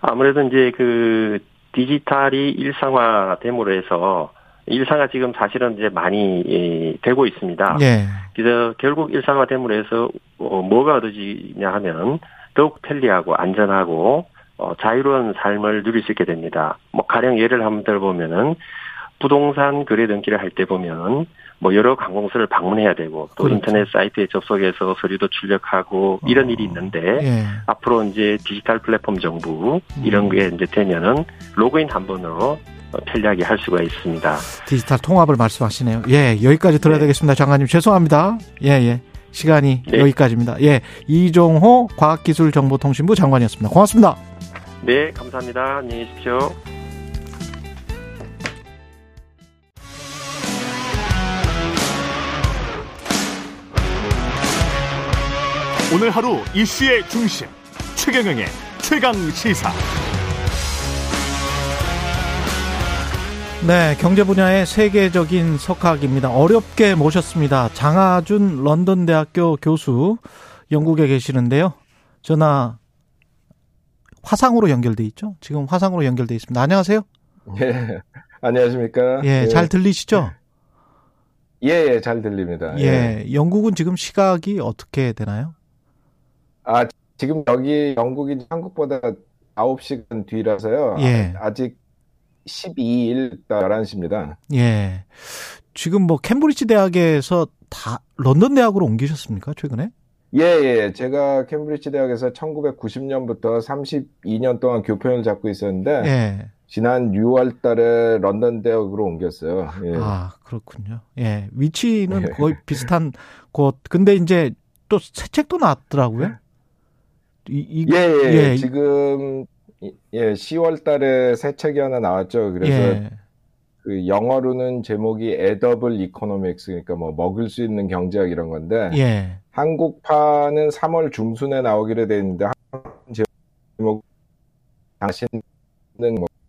아무래도 이제 그 디지털이 일상화됨으로 해서 일상화 지금 사실은 이제 많이 되고 있습니다. 예. 그래서 결국 일상화됨으로 해서 어, 뭐가 얻어지냐 하면 더욱 편리하고 안전하고 어, 자유로운 삶을 누릴 수 있게 됩니다. 뭐 가령 예를 한번 들어보면은 부동산 거래 등기를 할 때 보면 뭐 여러 관공서를 방문해야 되고 또 그렇죠. 인터넷 사이트에 접속해서 서류도 출력하고 이런 어. 일이 있는데 예. 앞으로 이제 디지털 플랫폼 정부 이런 음. 게 이제 되면은 로그인 한 번으로 편리하게 할 수가 있습니다. 디지털 통합을 말씀하시네요. 예, 여기까지 들어야 네. 되겠습니다. 장관님 죄송합니다. 예, 예. 시간이 네. 여기까지입니다. 예, 이종호 과학기술정보통신부 장관이었습니다. 고맙습니다. 네, 감사합니다. 안녕히 계십시오. 오늘 하루 이슈의 중심 최경영의 최강 시사. 네, 경제 분야의 세계적인 석학입니다. 어렵게 모셨습니다. 장하준 런던 대학교 교수 영국에 계시는데요. 전화 화상으로 연결돼 있죠? 지금 화상으로 연결돼 있습니다. 안녕하세요. 예. 안녕하십니까? 예, 예. 잘 들리시죠? 예, 예, 잘 들립니다. 예, 예. 영국은 지금 시각이 어떻게 되나요? 아, 지금 여기 영국이 한국보다 9시간 뒤라서요. 예. 아직 12일 11시입니다. 예. 지금 뭐 캠브리지 대학에서 다 런던 대학으로 옮기셨습니까? 최근에? 예, 예. 제가 캠브리지 대학에서 1990년부터 32년 동안 교편을 잡고 있었는데 예. 지난 6월 달에 런던 대학으로 옮겼어요. 예. 아, 그렇군요. 예. 위치는 예. 거의 비슷한 곳. 근데 이제 또 새 책도 나왔더라고요. 이, 이, 예, 예, 예. 지금 예, 10월 달에 새 책이 하나 나왔죠. 그래서 예. 그 영어로는 제목이 Edible Economics 그러니까 뭐 먹을 수 있는 경제학 이런 건데 예. 한국판은 3월 중순에 나오기로 돼 있는데 제목 당신은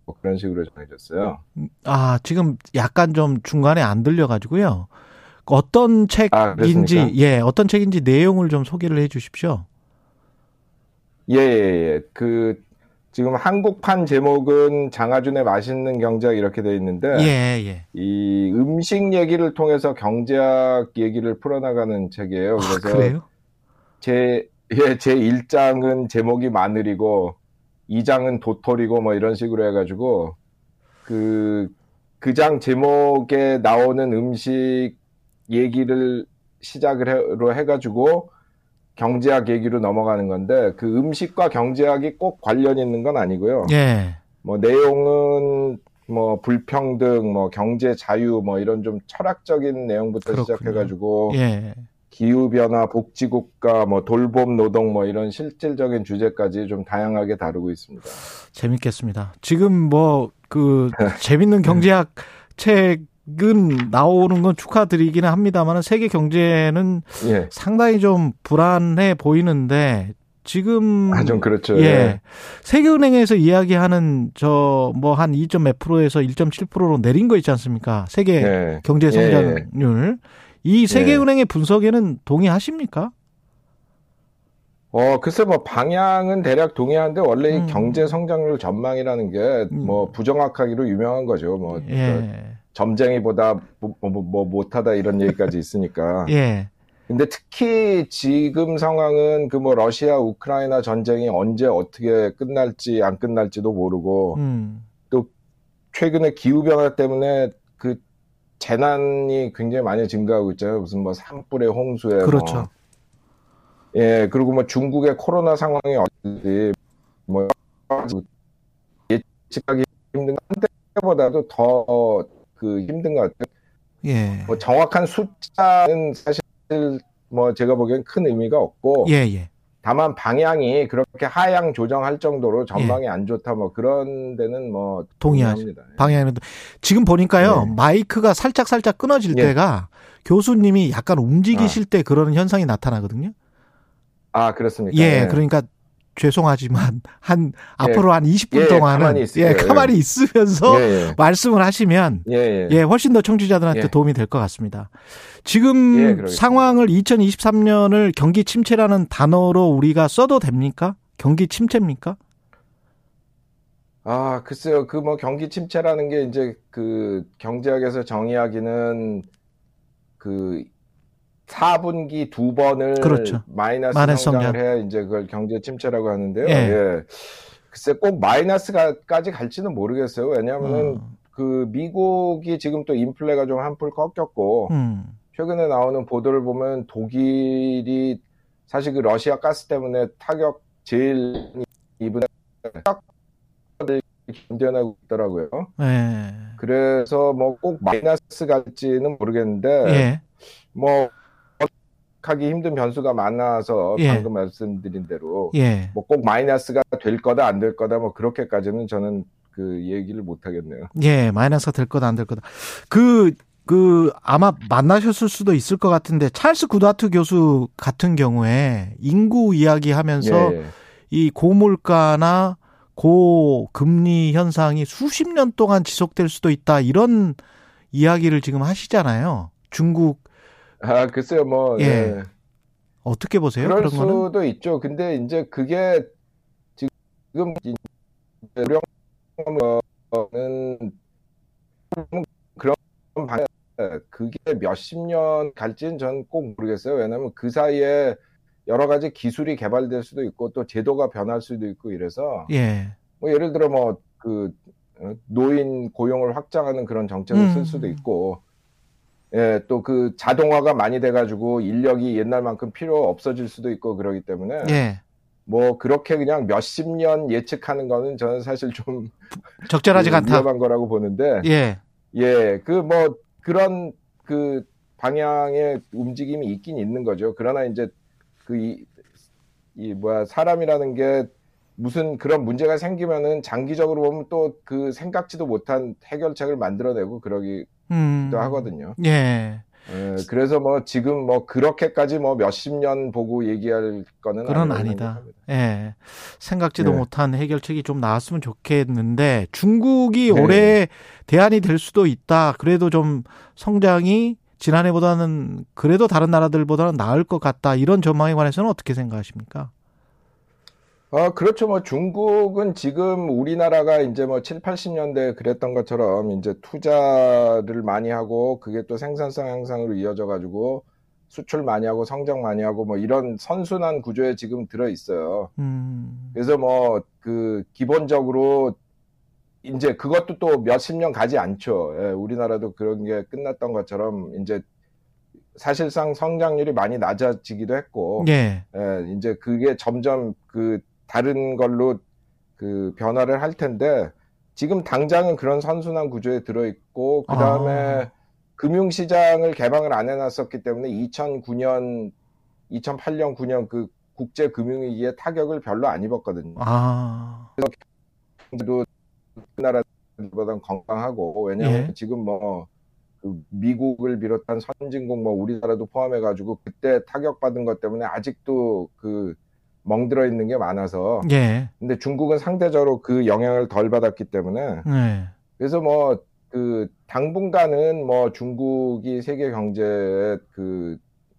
뭐 그런 식으로 정해졌어요. 아 지금 약간 좀 중간에 안 들려가지고요. 어떤 책인지 아, 예 어떤 책인지 내용을 좀 소개를 해주십시오. 예, 예, 예. 그 지금 한국판 제목은 장하준의 맛있는 경제학 이렇게 돼 있는데 예, 예. 이 음식 얘기를 통해서 경제학 얘기를 풀어나가는 책이에요. 아, 그래서 아, 제 예, 제 1장은 제목이 마늘이고 2장은 도토리고 뭐 이런 식으로 해 가지고 그 그 장 제목에 나오는 음식 얘기를 시작으로 해 가지고 경제학 얘기로 넘어가는 건데 그 음식과 경제학이 꼭 관련 있는 건 아니고요. 예. 뭐 내용은 뭐 불평등, 뭐 경제 자유, 뭐 이런 좀 철학적인 내용부터 그렇군요. 시작해가지고 예. 기후 변화, 복지 국가, 뭐 돌봄 노동, 뭐 이런 실질적인 주제까지 좀 다양하게 다루고 있습니다. 재밌겠습니다. 지금 뭐 그 재밌는 경제학 책 은 나오는 건 축하드리기는 합니다만 세계 경제는 예. 상당히 좀 불안해 보이는데 지금 아, 좀 그렇죠. 예. 예. 세계은행에서 이야기하는 저 뭐 한 2. 몇 프로에서 1.7%로 내린 거 있지 않습니까? 세계 예. 경제 예, 예. 성장률. 이 세계은행의 분석에는 동의하십니까? 어, 글쎄 뭐 방향은 대략 동의하는데 원래 음. 경제 성장률 전망이라는 게뭐 음. 부정확하기로 유명한 거죠. 뭐 예. 점쟁이보다 뭐, 뭐, 뭐 못하다 이런 얘기까지 있으니까. 예. 근데 특히 지금 상황은 그 뭐 러시아 우크라이나 전쟁이 언제 어떻게 끝날지 안 끝날지도 모르고 음. 또 최근에 기후 변화 때문에 그 재난이 굉장히 많이 증가하고 있잖아요. 무슨 뭐 산불에 홍수에 뭐. 그렇죠. 뭐. 예, 그리고 뭐 중국의 코로나 상황이 어떤지 뭐 예측하기 힘든 한때보다도 더 그 힘든 것 같아요. 예. 뭐 정확한 숫자는 사실 뭐 제가 보기엔 큰 의미가 없고. 예, 예. 다만 방향이 그렇게 하향 조정할 정도로 전망이 예. 안 좋다 뭐 그런 데는 뭐 동의합니다. 방향은 지금 보니까요 네. 마이크가 살짝 살짝 끊어질 예. 때가 교수님이 약간 움직이실 아. 때 그러는 현상이 나타나거든요. 아 그렇습니까? 예, 네. 그러니까 죄송하지만 한 예. 앞으로 한 20분 예, 동안은 가만히 예, 가만히 있으면서 예, 예. 말씀을 하시면 예, 예, 훨씬 더 청취자들한테 도움이 될 것 같습니다. 지금 상황을 2023년을 경기 침체라는 단어로 우리가 써도 됩니까? 경기 침체입니까? 아, 글쎄요. 그 뭐 경기 침체라는 게 이제 그 경제학에서 정의하기는 그 4분기 두 번을 그렇죠. 마이너스, 마이너스 성장을 성장. 해야 이제 그걸 경제 침체라고 하는데요. 예. 예. 글쎄 꼭 마이너스까지 갈지는 모르겠어요. 왜냐하면은 음. 그 미국이 지금 또 인플레가 좀 한풀 꺾였고 음. 최근에 나오는 보도를 보면 독일이 사실 그 러시아 가스 때문에 타격 제일 입은 견뎌내고 있더라고요. 예. 그래서 뭐 꼭 마이너스 갈지는 모르겠는데 예. 뭐 하기 힘든 변수가 많아서 예. 방금 말씀드린 대로 예. 뭐꼭 마이너스가 될 거다 안 될 거다 뭐 그렇게까지는 저는 그 얘기를 못 하겠네요. 예, 마이너스가 될 거다 안 될 거다. 그그 그 아마 만나셨을 수도 있을 것 같은데 찰스 구다트 교수 같은 경우에 인구 이야기하면서 예, 예. 이 고물가나 고금리 현상이 수십 년 동안 지속될 수도 있다 이런 이야기를 지금 하시잖아요. 중국 아, 글쎄요, 뭐. 예. 네. 어떻게 보세요? 그럴 수도 거는? 있죠. 근데 이제 그게 지금 우려는 그런 방향 그게 몇십 년 갈지는 전 꼭 모르겠어요. 왜냐하면 그 사이에 여러 가지 기술이 개발될 수도 있고 또 제도가 변할 수도 있고 이래서 예. 뭐 예를 들어 뭐 그 노인 고용을 확장하는 그런 정책을 음. 쓸 수도 있고 예, 또 그 자동화가 많이 돼가지고 인력이 옛날만큼 필요 없어질 수도 있고 그러기 때문에 예. 뭐 그렇게 그냥 몇십 년 예측하는 거는 저는 사실 좀 적절하지 않다 위험한 거라고 보는데 예, 예, 그 뭐 그런 그 방향의 움직임이 있긴 있는 거죠. 그러나 이제 그이 이 뭐야 사람이라는 게 무슨 그런 문제가 생기면은 장기적으로 보면 또 그 생각지도 못한 해결책을 만들어내고 그러기도 음. 하거든요. 예. 예, 그래서 뭐 지금 뭐 그렇게까지 뭐 몇십 년 보고 얘기할 거는 그런 아니다. 예. 생각지도 네. 못한 해결책이 좀 나왔으면 좋겠는데 중국이 네. 올해 대안이 될 수도 있다. 그래도 좀 성장이 지난해보다는 그래도 다른 나라들보다는 나을 것 같다. 이런 전망에 관해서는 어떻게 생각하십니까? 어, 그렇죠. 뭐 중국은 지금 우리나라가 이제 뭐 7, 80년대 그랬던 것처럼 이제 투자를 많이 하고 그게 또 생산성 향상으로 이어져 가지고 수출 많이 하고 성장 많이 하고 뭐 이런 선순환 구조에 지금 들어 있어요. 음. 그래서 뭐 그 기본적으로 이제 그것도 또 몇십 년 가지 않죠. 예, 우리나라도 그런 게 끝났던 것처럼 이제 사실상 성장률이 많이 낮아지기도 했고, 예. 예, 이제 그게 점점 그 다른 걸로 그 변화를 할 텐데 지금 당장은 그런 선순환 구조에 들어 있고 그 다음에 아. 금융시장을 개방을 안 해놨었기 때문에 2009년, 2008년, 9년 그 국제 금융위기에 타격을 별로 안 입었거든요. 아. 그래서 도 우리나라보다는 건강하고 왜냐하면 예. 지금 뭐그 미국을 비롯한 선진국 뭐 우리나라도 포함해가지고 그때 타격받은 것 때문에 아직도 그 멍들어 있는 게 많아서. 예. 근데 중국은 상대적으로 그 영향을 덜 받았기 때문에. 예. 그래서 뭐 그 당분간은 뭐 중국이 세계 경제의 그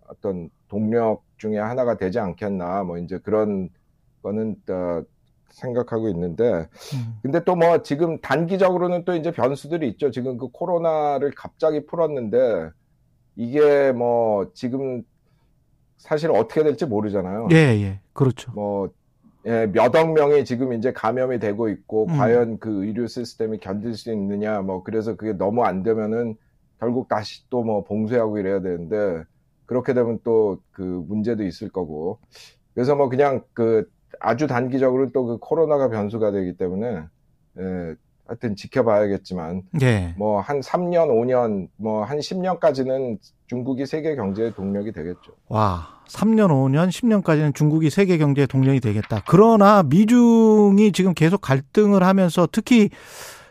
어떤 동력 중에 하나가 되지 않겠나 뭐 이제 그런 거는 어, 생각하고 있는데 음. 근데 또 뭐 지금 단기적으로는 또 이제 변수들이 있죠. 지금 그 코로나를 갑자기 풀었는데 이게 뭐 지금 사실 어떻게 될지 모르잖아요. 예, 예. 그렇죠. 뭐, 예, 몇억 명이 지금 이제 감염이 되고 있고, 음. 과연 그 의료 시스템이 견딜 수 있느냐, 뭐, 그래서 그게 너무 안 되면은 결국 다시 또 뭐 봉쇄하고 이래야 되는데, 그렇게 되면 또 그 문제도 있을 거고. 그래서 뭐 그냥 그 아주 단기적으로 또 그 코로나가 변수가 되기 때문에, 예, 하여튼 지켜봐야겠지만 예. 뭐한 3년, 5년, 뭐 한 10년까지는 중국이 세계 경제의 동력이 되겠죠. 와, 3년, 5년, 10년까지는 중국이 세계 경제의 동력이 되겠다. 그러나 미중이 지금 계속 갈등을 하면서 특히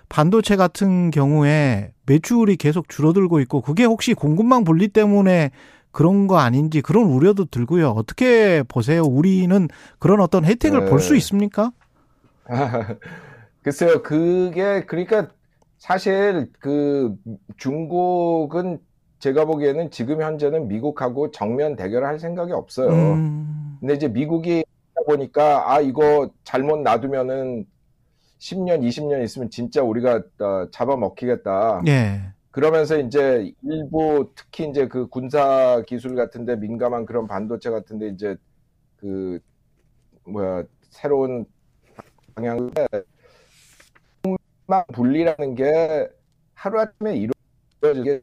반도체 같은 경우에 매출이 계속 줄어들고 있고 그게 혹시 공급망 분리 때문에 그런 거 아닌지 그런 우려도 들고요. 어떻게 보세요? 우리는 그런 어떤 혜택을 네. 볼수 있습니까? 글쎄요, 그게, 그러니까 사실 그 중국은 제가 보기에는 지금 현재는 미국하고 정면 대결을 할 생각이 없어요. 음. 근데 이제 미국이 보니까 아, 이거 잘못 놔두면은 10년, 20년 있으면 진짜 우리가 어, 잡아먹히겠다. 예. 그러면서 이제 일부 특히 이제 그 군사 기술 같은데 민감한 그런 반도체 같은데 이제 그 뭐야 새로운 공급망 분리라는 게 하루아침에 이루어지게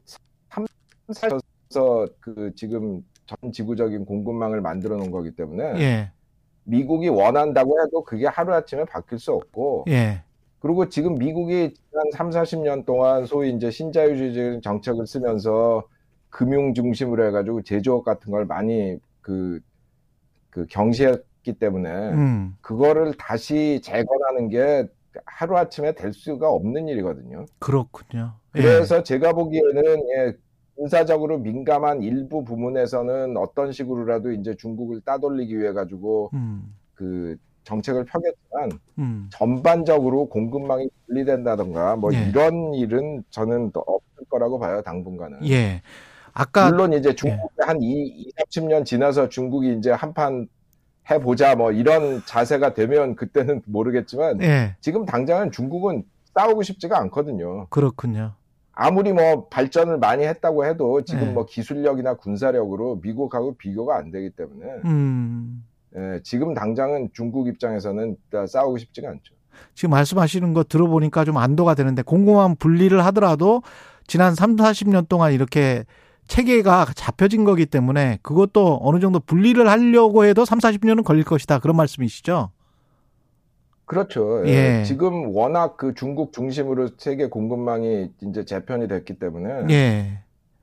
3, 4에서 그 지금 전 지구적인 공급망을 만들어 놓은 거기 때문에 예. 미국이 원한다고 해도 그게 하루아침에 바뀔 수 없고 예. 그리고 지금 미국이 지난 3, 40년 동안 소위 이제 신자유주의 정책을 쓰면서 금융 중심으로 해가지고 제조업 같은 걸 많이 그, 그 경시했기 때문에 음. 그거를 다시 재건하는 게 하루아침에 될 수가 없는 일이거든요. 그렇군요. 예. 그래서 제가 보기에는 예, 군사적으로 민감한 일부 부문에서는 어떤 식으로라도 이제 중국을 따돌리기 위해 가지고 음. 그 정책을 펴겠지만 음. 전반적으로 공급망이 분리된다던가 뭐 예. 이런 일은 저는 더 없을 거라고 봐요 당분간은. 예. 아까 물론 이제 중국이 예. 한 2, 30년 지나서 중국이 이제 한판 해보자 뭐 이런 자세가 되면 그때는 모르겠지만 예. 지금 당장은 중국은 싸우고 싶지가 않거든요. 그렇군요. 아무리 뭐 발전을 많이 했다고 해도 지금 예. 뭐 기술력이나 군사력으로 미국하고 비교가 안 되기 때문에 음. 예, 지금 당장은 중국 입장에서는 싸우고 싶지가 않죠. 지금 말씀하시는 거 들어보니까 좀 안도가 되는데 공공한 분리를 하더라도 지난 3, 40년 동안 이렇게 체계가 잡혀진 거기 때문에 그것도 어느 정도 분리를 하려고 해도 3, 40년은 걸릴 것이다. 그런 말씀이시죠? 그렇죠. 예. 예. 지금 워낙 그 중국 중심으로 세계 공급망이 이제 재편이 됐기 때문에 예.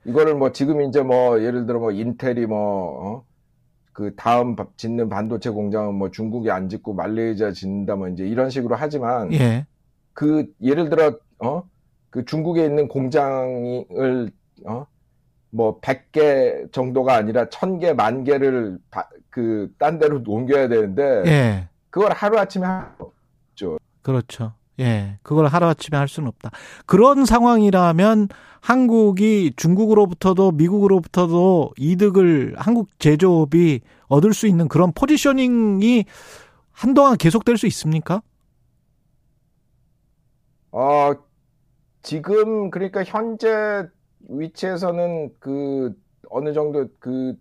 이거를 뭐 지금 이제 뭐 예를 들어 뭐 인텔이 뭐 어? 그 다음 짓는 반도체 공장은 뭐 중국이 안 짓고 말레이시아 짓는다 뭐 이제 이런 식으로 하지만 예. 그 예를 들어 어 그 중국에 있는 공장을 어 뭐 100개 정도가 아니라 1000개 만 개를 그 딴 데로 옮겨야 되는데 예. 그걸 하루 아침에 하죠. 그렇죠. 예. 그걸 하루아침에 할 수는 없다. 그런 상황이라면 한국이 중국으로부터도 미국으로부터도 이득을 한국 제조업이 얻을 수 있는 그런 포지셔닝이 한동안 계속될 수 있습니까? 어, 지금 그러니까 현재 위치에서는 그 어느 정도 그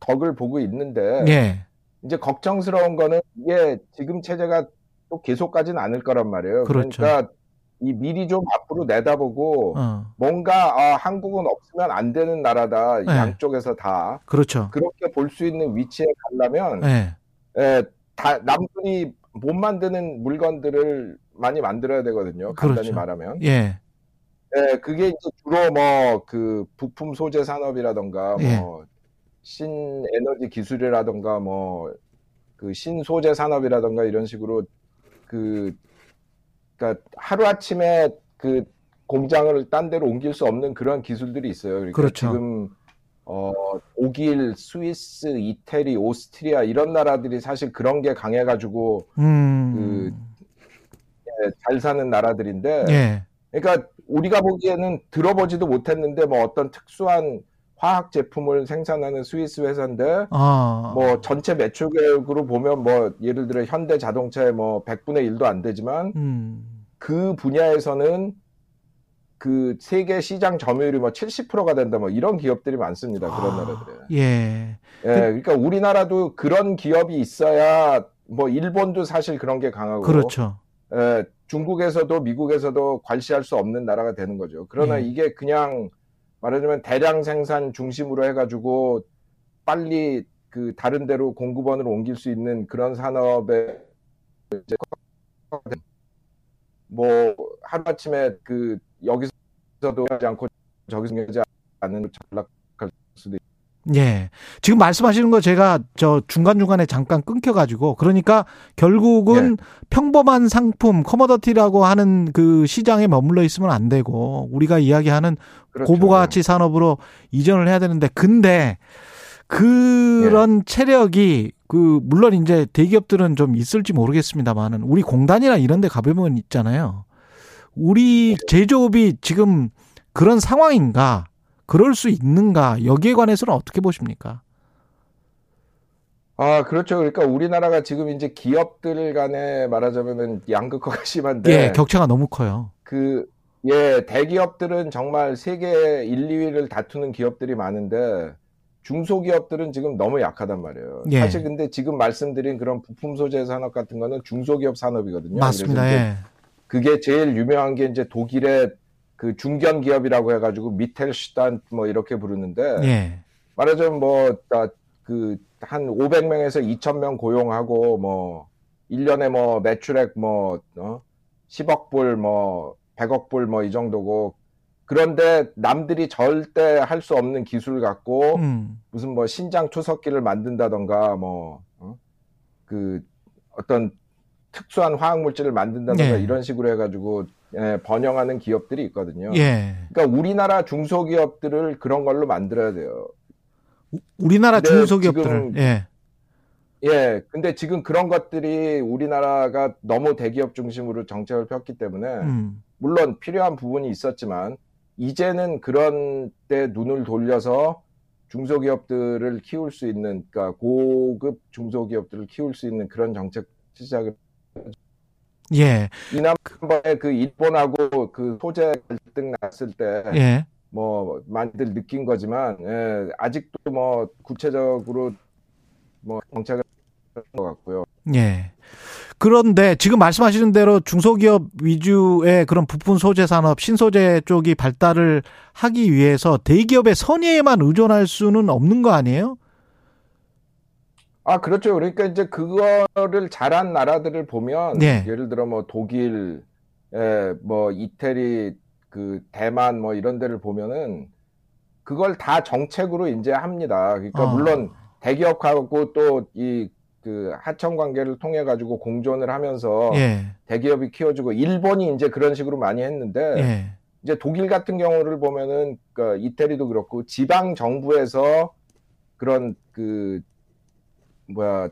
덕을 보고 있는데 예. 이제 걱정스러운 거는 이게 지금 체제가 또 계속 가진 않을 거란 말이에요. 그렇죠. 그러니까 이 미리 좀 앞으로 내다보고 어. 뭔가 아, 한국은 없으면 안 되는 나라다 네. 양쪽에서 다 그렇죠. 그렇게 볼 수 있는 위치에 가려면 네. 예, 다 남들이 못 만드는 물건들을 많이 만들어야 되거든요. 간단히 그렇죠. 말하면. 예. 예, 그게 이제 주로 뭐 그 부품 소재 산업이라던가 예. 뭐 신에너지 기술이라던가 뭐 그 신소재 산업이라던가 이런 식으로 그 그러니까 하루 아침에 그 공장을 딴 데로 옮길 수 없는 그런 기술들이 있어요. 그러니까 그렇죠. 지금 어 독일, 스위스, 이태리, 오스트리아 이런 나라들이 사실 그런 게 강해가지고 음... 그잘 예, 사는 나라들인데, 예. 그러니까 우리가 보기에는 들어보지도 못했는데 뭐 어떤 특수한 화학 제품을 생산하는 스위스 회사인데 아. 뭐 전체 매출 계획으로 보면 뭐 예를 들어 현대 자동차의 뭐 100분의 1도 안 되지만 음. 그 분야에서는 그 세계 시장 점유율이 뭐 70%가 된다 뭐 이런 기업들이 많습니다. 그런 아, 나라들에. 예. 예. 그러니까 우리나라도 그런 기업이 있어야 뭐 일본도 사실 그런 게 강하고 그렇죠. 예, 중국에서도 미국에서도 관시할 수 없는 나라가 되는 거죠. 그러나 예. 이게 그냥 말하자면 대량 생산 중심으로 해가지고 빨리 그 다른 데로 공급원으로 옮길 수 있는 그런 산업에 이제 뭐 하루아침에 그 여기서도 하지 않고 저기서 하지 않는 전락할 수도 있고 예. 지금 말씀하시는 거 제가 저 중간중간에 잠깐 끊겨가지고, 그러니까 결국은 예. 평범한 상품, 커머더티라고 하는 그 시장에 머물러 있으면 안 되고, 우리가 이야기하는 그렇죠. 고부가치 산업으로 이전을 해야 되는데, 근데 그런 예. 체력이 그, 물론 이제 대기업들은 좀 있을지 모르겠습니다만은, 우리 공단이나 이런 데 가보면 있잖아요. 우리 예. 제조업이 지금 그런 상황인가? 그럴 수 있는가 여기에 관해서는 어떻게 보십니까? 아 그렇죠. 그러니까 우리나라가 지금 이제 기업들 간에 말하자면은 양극화가 심한데 예, 격차가 너무 커요. 그 예, 대기업들은 정말 세계 1, 2위를 다투는 기업들이 많은데 중소기업들은 지금 너무 약하단 말이에요. 예. 사실 근데 지금 말씀드린 그런 부품 소재 산업 같은 거는 중소기업 산업이거든요. 맞습니다. 예. 그게 제일 유명한 게 이제 독일의 그 중견 기업이라고 해가지고 미텔슈단 뭐 이렇게 부르는데 예. 말하자면 뭐그한 500명에서 2,000명 고용하고 뭐 1년에 뭐 매출액 뭐 어? 10억 불 뭐 100억 불 뭐 이 정도고 그런데 남들이 절대 할 수 없는 기술 갖고 음. 무슨 뭐 신장 투석기를 만든다던가 뭐그 어? 어떤 특수한 화학 물질을 만든다던가 네. 이런 식으로 해가지고 예, 번영하는 기업들이 있거든요. 예. 그러니까 우리나라 중소기업들을 그런 걸로 만들어야 돼요. 우리나라 중소기업들을 예. 예, 근데 지금 그런 것들이 우리나라가 너무 대기업 중심으로 정책을 폈기 때문에 음. 물론 필요한 부분이 있었지만 이제는 그런 때 눈을 돌려서 중소기업들을 키울 수 있는 그러니까 고급 중소기업들을 키울 수 있는 그런 정책 시작을 예. 지난번에 그 일본하고 그 소재 갈등 났을 때. 예. 뭐 많이들 느낀 거지만 예, 아직도 뭐 구체적으로 뭐 정책을 것 같고요. 예. 그런데 지금 말씀하시는 대로 중소기업 위주의 그런 부품 소재 산업, 신소재 쪽이 발달을 하기 위해서 대기업의 선의에만 의존할 수는 없는 거 아니에요? 아, 그렇죠. 그러니까 이제 그거를 잘한 나라들을 보면 네. 예를 들어 뭐 독일, 에, 뭐 이태리, 그 대만 뭐 이런 데를 보면은 그걸 다 정책으로 이제 합니다. 그러니까 어. 물론 대기업하고 또 이 그 하청 관계를 통해 가지고 공존을 하면서 예. 대기업이 키워주고 일본이 이제 그런 식으로 많이 했는데 예. 이제 독일 같은 경우를 보면은 그 이태리도 그렇고 지방 정부에서 그런 그 뭐야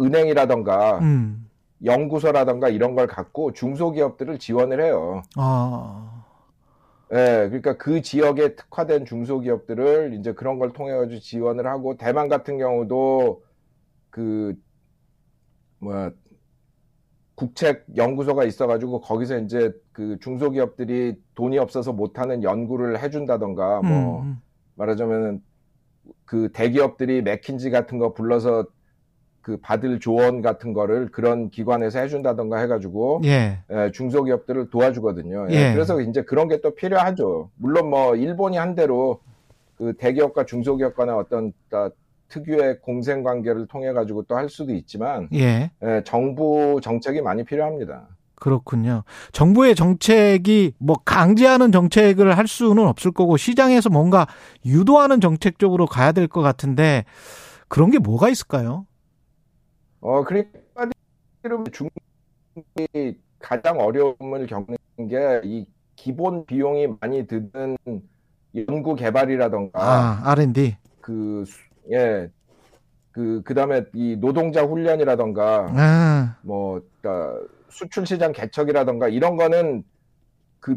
은행이라던가 음. 연구소라던가 이런 걸 갖고 중소기업들을 지원을 해요. 아. 예, 그러니까 그 지역에 특화된 중소기업들을 이제 그런 걸 통해 가지고 지원을 하고 대만 같은 경우도 그 뭐야 국책 연구소가 있어가지고 거기서 이제 그 중소기업들이 돈이 없어서 못하는 연구를 해준다던가 뭐 음. 음. 말하자면은 그 대기업들이 맥킨지 같은 거 불러서 그 받을 조언 같은 거를 그런 기관에서 해준다던가 해가지고 예. 예 중소기업들을 도와주거든요. 예. 예. 그래서 이제 그런 게 또 필요하죠. 물론 뭐 일본이 한 대로 그 대기업과 중소기업 간의 어떤 특유의 공생 관계를 통해 가지고 또 할 수도 있지만 예. 예. 정부 정책이 많이 필요합니다. 그렇군요. 정부의 정책이 뭐 강제하는 정책을 할 수는 없을 거고 시장에서 뭔가 유도하는 정책 쪽으로 가야 될 것 같은데 그런 게 뭐가 있을까요? 어, 그러니까 중국이 가장 어려움을 겪는 게 이 기본 비용이 많이 드는 연구 개발이라던가 아, R&D 그 예. 그 그다음에 이 노동자 훈련이라던가 아. 뭐 그러니까 수출 시장 개척이라던가 이런 거는 그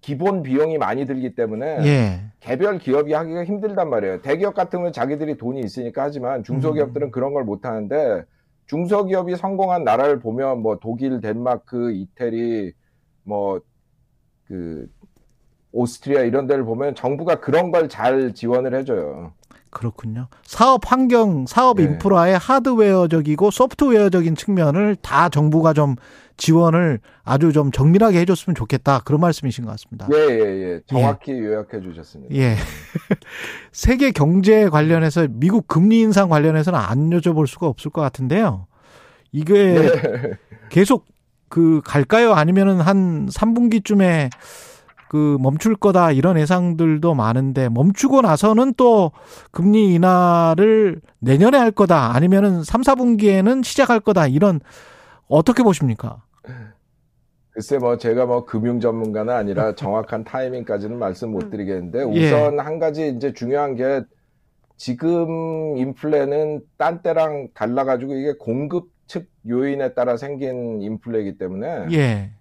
기본 비용이 많이 들기 때문에 예. 개별 기업이 하기가 힘들단 말이에요. 대기업 같은 건 자기들이 돈이 있으니까 하지만 중소기업들은 음. 그런 걸 못 하는데 중소기업이 성공한 나라를 보면 뭐 독일, 덴마크, 이태리, 뭐 그 오스트리아 이런 데를 보면 정부가 그런 걸 잘 지원을 해줘요. 그렇군요. 사업 환경, 사업 네. 인프라의 하드웨어적이고 소프트웨어적인 측면을 다 정부가 좀 지원을 아주 좀 정밀하게 해줬으면 좋겠다. 그런 말씀이신 것 같습니다. 예, 예, 예. 정확히 예. 요약해 주셨습니다. 예. 세계 경제 관련해서 미국 금리 인상 관련해서는 안 여쭤볼 수가 없을 것 같은데요. 이게 네. 계속 그 갈까요? 아니면은 한 3분기쯤에 그 멈출 거다 이런 예상들도 많은데 멈추고 나서는 또 금리 인하를 내년에 할 거다 아니면은 3, 4분기에는 시작할 거다 이런 어떻게 보십니까? 글쎄 뭐 제가 뭐 금융 전문가는 아니라 정확한 타이밍까지는 말씀 못 드리겠는데 예. 우선 예. 한 가지 이제 중요한 게 지금 인플레는 딴 때랑 달라가지고 이게 공급 측 요인에 따라 생긴 인플레이기 때문에 예.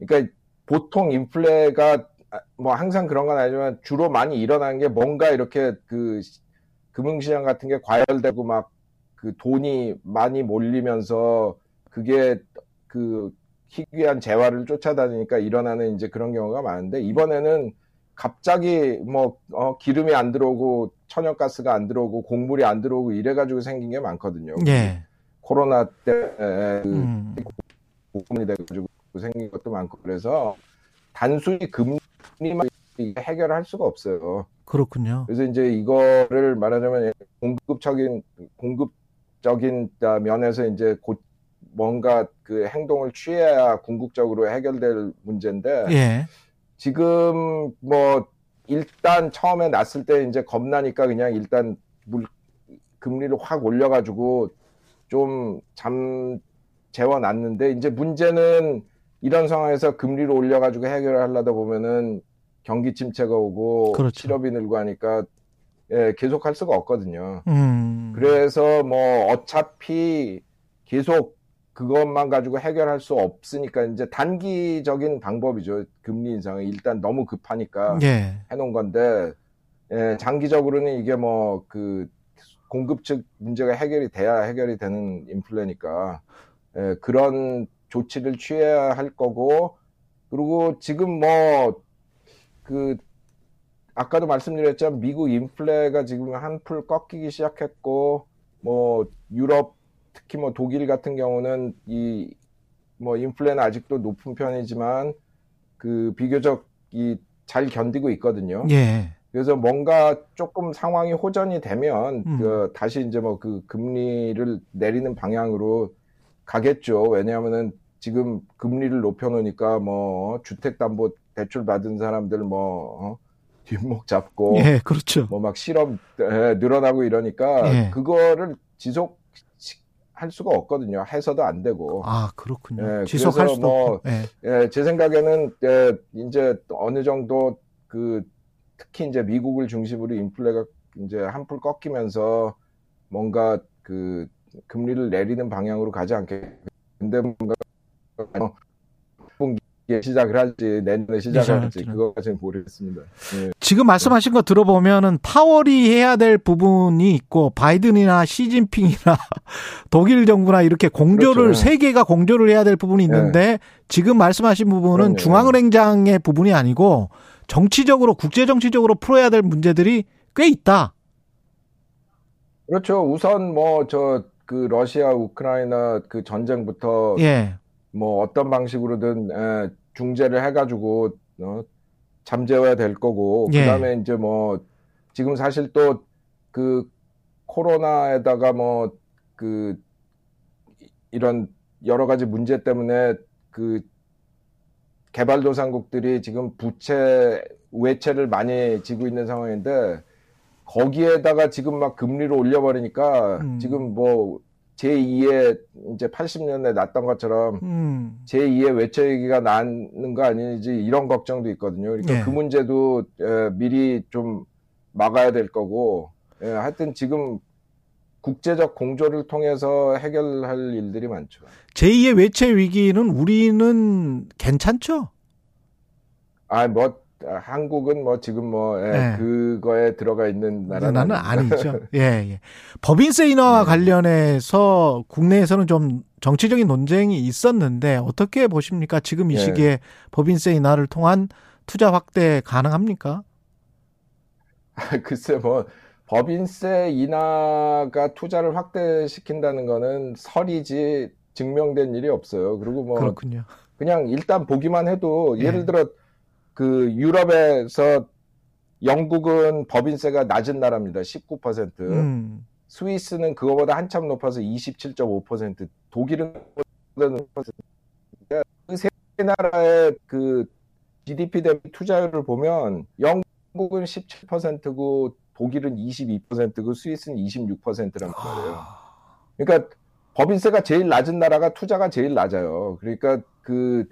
그러니까 보통 인플레가 아, 뭐 항상 그런 건 아니지만 주로 많이 일어나는 게 뭔가 이렇게 그 금융시장 같은 게 과열되고 막 그 돈이 많이 몰리면서 그게 그 희귀한 재화를 쫓아다니니까 일어나는 이제 그런 경우가 많은데 이번에는 갑자기 뭐 어, 기름이 안 들어오고 천연가스가 안 들어오고 곡물이 안 들어오고 이래가지고 생긴 게 많거든요. 예. 코로나 때문에 그 음. 고금이 돼가지고 생긴 것도 많고 그래서 단순히 금리만 해결할 수가 없어요. 그렇군요. 그래서 이제 이거를 말하자면 공급적인 공급적인 면에서 이제 곧 뭔가 그 행동을 취해야 궁극적으로 해결될 문제인데 예. 지금 뭐 일단 처음에 났을 때 이제 겁나니까 그냥 일단 물 금리를 확 올려가지고 좀 잠 재워놨는데 이제 문제는 이런 상황에서 금리를 올려가지고 해결을 하려다 보면은 경기 침체가 오고 그렇죠. 실업이 늘고 하니까 예, 계속 할 수가 없거든요. 음. 그래서 뭐 어차피 계속 그것만 가지고 해결할 수 없으니까 이제 단기적인 방법이죠. 금리 인상은 일단 너무 급하니까 예. 해놓은 건데 예, 장기적으로는 이게 뭐 그 공급 측 문제가 해결이 돼야 해결이 되는 인플레니까 예, 그런 조치를 취해야 할 거고 그리고 지금 뭐 그 아까도 말씀드렸지만 미국 인플레가 지금 한풀 꺾이기 시작했고 뭐 유럽 특히 뭐 독일 같은 경우는 이 뭐 인플레는 아직도 높은 편이지만 그 비교적 이 잘 견디고 있거든요. 예. 그래서 뭔가 조금 상황이 호전이 되면 음. 그 다시 이제 뭐 그 금리를 내리는 방향으로 가겠죠. 왜냐하면은 지금 금리를 높여놓으니까 뭐 주택담보 대출 받은 사람들 뭐 어? 뒷목 잡고 예, 그렇죠. 뭐막 예, 늘어나고 이러니까 예. 그거를 지속 할 수가 없거든요. 해서도 안 되고. 아, 그렇군요. 예, 지속할 수도 뭐. 예. 예, 제 생각에는 예, 이제 어느 정도 그 특히 이제 미국을 중심으로 인플레가 이제 한풀 꺾이면서 뭔가 그 금리를 내리는 방향으로 가지 않게. 근데 뭔가 분기에 시작을 할지 내년에 시작을 할지 시작할지는. 그거까지는 모르겠습니다. 예. 지금 말씀하신 거 들어보면은 파월이 해야 될 부분이 있고 바이든이나 시진핑이나 독일 정부나 이렇게 공조를 그렇죠. 세 개가 공조를 해야 될 부분이 있는데 지금 말씀하신 부분은 그럼요. 중앙은행장의 부분이 아니고 정치적으로 국제 정치적으로 풀어야 될 문제들이 꽤 있다. 그렇죠. 우선 뭐 저 그 러시아 우크라이나 그 전쟁부터 예. 뭐 어떤 방식으로든 에, 중재를 해가지고 어, 잠재워야 될 거고 예. 그다음에 이제 뭐 지금 사실 또 그 코로나에다가 뭐 그 이런 여러 가지 문제 때문에 그 개발도상국들이 지금 부채 외채를 많이 지고 있는 상황인데 거기에다가 지금 막 금리를 올려버리니까 음. 지금 뭐 제2의 이제 80년대 났던 것처럼 음. 제2의 외채 위기가 나는 거 아니지 이런 걱정도 있거든요. 그러니까 예. 그 문제도 에, 미리 좀 막아야 될 거고 예, 하여튼 지금 국제적 공조를 통해서 해결할 일들이 많죠. 제2의 외채 위기는 우리는 괜찮죠? 아, 뭐 아, 한국은 뭐 지금 뭐 예, 네. 그거에 들어가 있는 나라는. 아니죠. 예, 예. 법인세 인하와 네. 관련해서 국내에서는 좀 정치적인 논쟁이 있었는데 어떻게 보십니까? 지금 이 예. 시기에 법인세 인하를 통한 투자 확대 가능합니까? 글쎄 뭐 법인세 인하가 투자를 확대시킨다는 거는 설이지 증명된 일이 없어요. 그리고 뭐 그렇군요. 그냥 일단 보기만 해도 예. 예를 들어 그 유럽에서 영국은 법인세가 낮은 나라입니다. 19%. 음. 스위스는 그거보다 한참 높아서 27.5%. 독일은 그세 나라의 그 GDP 대비 투자율을 보면 영국은 17%고 독일은 22%고 스위스는 26%란 말이에요. 그러니까 법인세가 제일 낮은 나라가 투자가 제일 낮아요. 그러니까 그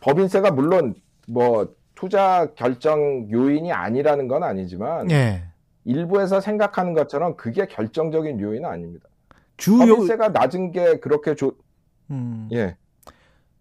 법인세가 물론 뭐 투자 결정 요인이 아니라는 건 아니지만 예. 일부에서 생각하는 것처럼 그게 결정적인 요인은 아닙니다. 주요 법인세가 낮은 게 그렇게 좋, 음. 예.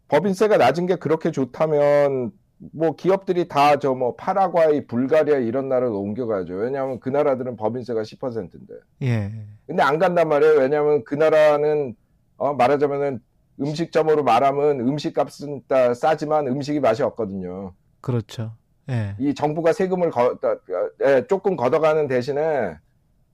법인세가 낮은 게 그렇게 좋다면 뭐 기업들이 다 저 뭐 파라과이, 불가리아 이런 나라로 옮겨가죠. 왜냐하면 그 나라들은 법인세가 10%인데. 예. 근데 안 간단 말이에요. 왜냐하면 그 나라는 어, 말하자면은 음식점으로 말하면 음식값은 따- 싸지만 음식이 맛이 없거든요. 그렇죠. 예. 이 정부가 세금을 거, 따- 예, 조금 걷어가는 대신에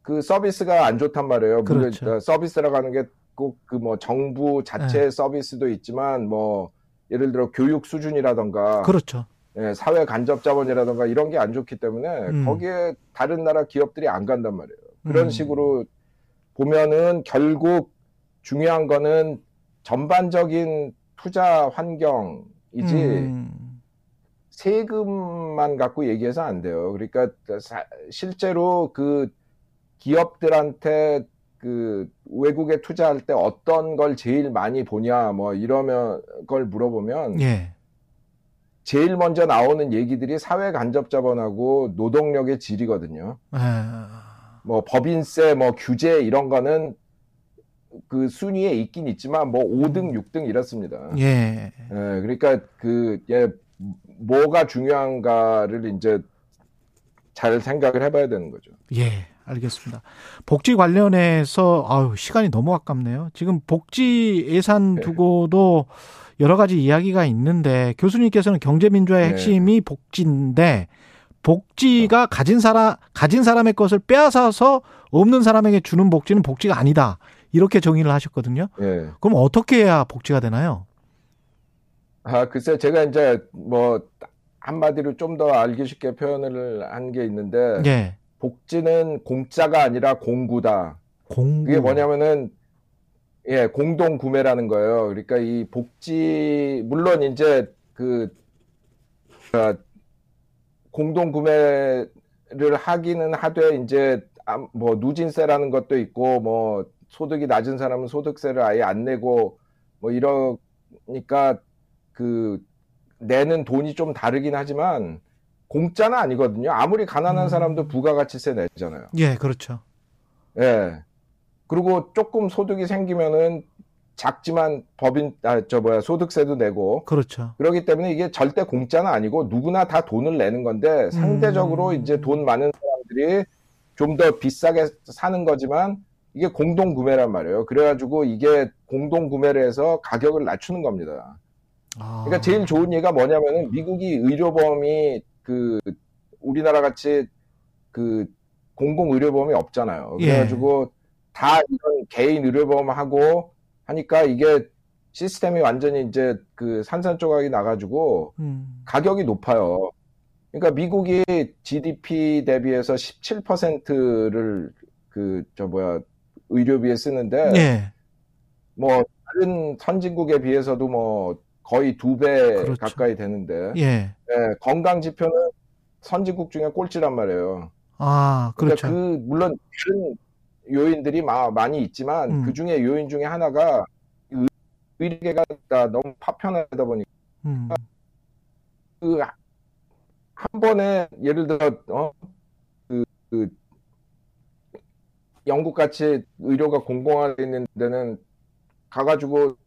그 서비스가 안 좋단 말이에요. 물론 그렇죠. 어, 서비스라고 하는 게 꼭 그 뭐 정부 자체의 네. 서비스도 있지만 뭐 예를 들어 교육 수준이라던가 그렇죠. 예, 사회 간접 자본이라던가 이런 게 안 좋기 때문에 음. 거기에 다른 나라 기업들이 안 간단 말이에요. 그런 음. 식으로 보면은 결국 중요한 거는 전반적인 투자 환경이지 음. 세금만 갖고 얘기해서 안 돼요. 그러니까 사- 실제로 그 기업들한테 그 외국에 투자할 때 어떤 걸 제일 많이 보냐 뭐 이러면 걸 물어보면 예. 제일 먼저 나오는 얘기들이 사회 간접 자본하고 노동력의 질이거든요. 아. 뭐 법인세, 뭐 규제 이런 거는 그 순위에 있긴 있지만 뭐 5등, 6등 이렇습니다. 예. 예, 그러니까 그, 예, 뭐가 중요한가를 이제 잘 생각을 해봐야 되는 거죠. 예, 알겠습니다. 복지 관련해서 아유, 시간이 너무 아깝네요. 지금 복지 예산 네. 두고도 여러 가지 이야기가 있는데 교수님께서는 경제민주화의 네. 핵심이 복지인데 복지가 가진 사람 가진 사람의 것을 빼앗아서 없는 사람에게 주는 복지는 복지가 아니다. 이렇게 정의를 하셨거든요. 예. 그럼 어떻게 해야 복지가 되나요? 아, 글쎄, 제가 이제 뭐, 한마디로 좀 더 알기 쉽게 표현을 한 게 있는데, 예. 복지는 공짜가 아니라 공구다. 공부. 그게 뭐냐면은 예 공동 구매라는 거예요. 그러니까 이 복지 물론 이제 그 어, 공동 구매를 하기는 하되 이제 뭐 누진세라는 것도 있고 뭐 소득이 낮은 사람은 소득세를 아예 안 내고 뭐 이러니까 그 내는 돈이 좀 다르긴 하지만 공짜는 아니거든요. 아무리 가난한 음. 사람도 부가가치세 내잖아요. 예, 그렇죠. 예. 그리고 조금 소득이 생기면은 작지만 법인 아 저 뭐야 소득세도 내고 그렇죠. 그렇기 때문에 이게 절대 공짜는 아니고 누구나 다 돈을 내는 건데 상대적으로 음. 이제 돈 많은 사람들이 좀 더 비싸게 사는 거지만 이게 공동 구매란 말이에요. 그래가지고 이게 공동 구매를 해서 가격을 낮추는 겁니다. 아. 그러니까 제일 좋은 예가 뭐냐면은 미국이 의료보험이 그 우리나라 같이 그 공공 의료보험이 없잖아요. 예. 그래가지고 예. 다 이런 개인 의료보험하고 하니까 이게 시스템이 완전히 이제 그 산산조각이 나가지고 음. 가격이 높아요. 그러니까 미국이 GDP 대비해서 17%를 그 저 뭐야 의료비에 쓰는데 예. 뭐 다른 선진국에 비해서도 뭐 거의 두배 그렇죠. 가까이 되는데 예. 예. 건강 지표는 선진국 중에 꼴찌란 말이에요. 아 그렇죠. 그 물론 다른 요인들이 마, 많이 있지만 음. 그 중에 요인 중에 하나가 의료계가 너무 파편하다 보니까 음. 그한 번에 예를 들어 어, 그, 그 영국 같이 의료가 공공화되어 있는 데는 가가지고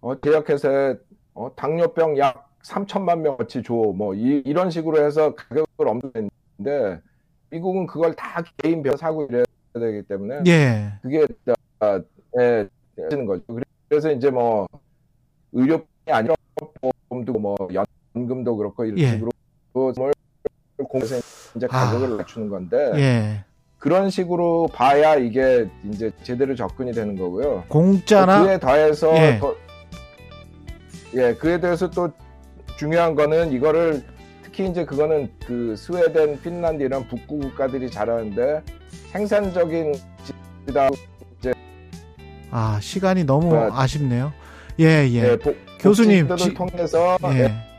어, 대역해서 어, 당뇨병 약 3천만 명어치 줘. 뭐 이, 런 식으로 해서 가격을 엄는데 미국은 그걸 다 개인별 사고 이래야 되기 때문에 예. 그게 아, 예, 되는 거죠. 그래서 이제 뭐 의료뿐이 아니라 보험도 뭐 연금도 그렇고 이런 예. 식으로 뭘 공에서 이제 가격을 아. 낮추는 건데 예. 그런 식으로 봐야 이게 이제 제대로 접근이 되는 거고요. 공짜나 그에 더해서 예. 더, 예 그에 대해서 또 중요한 거는 이거를 특히 이제 그거는 그 스웨덴, 핀란드 이런 북구 국가들이 잘하는데 생산적인 지다 이제 아 시간이 너무 뭐, 아쉽네요. 예 예. 예 보, 교수님 지, 통해서 예. 예.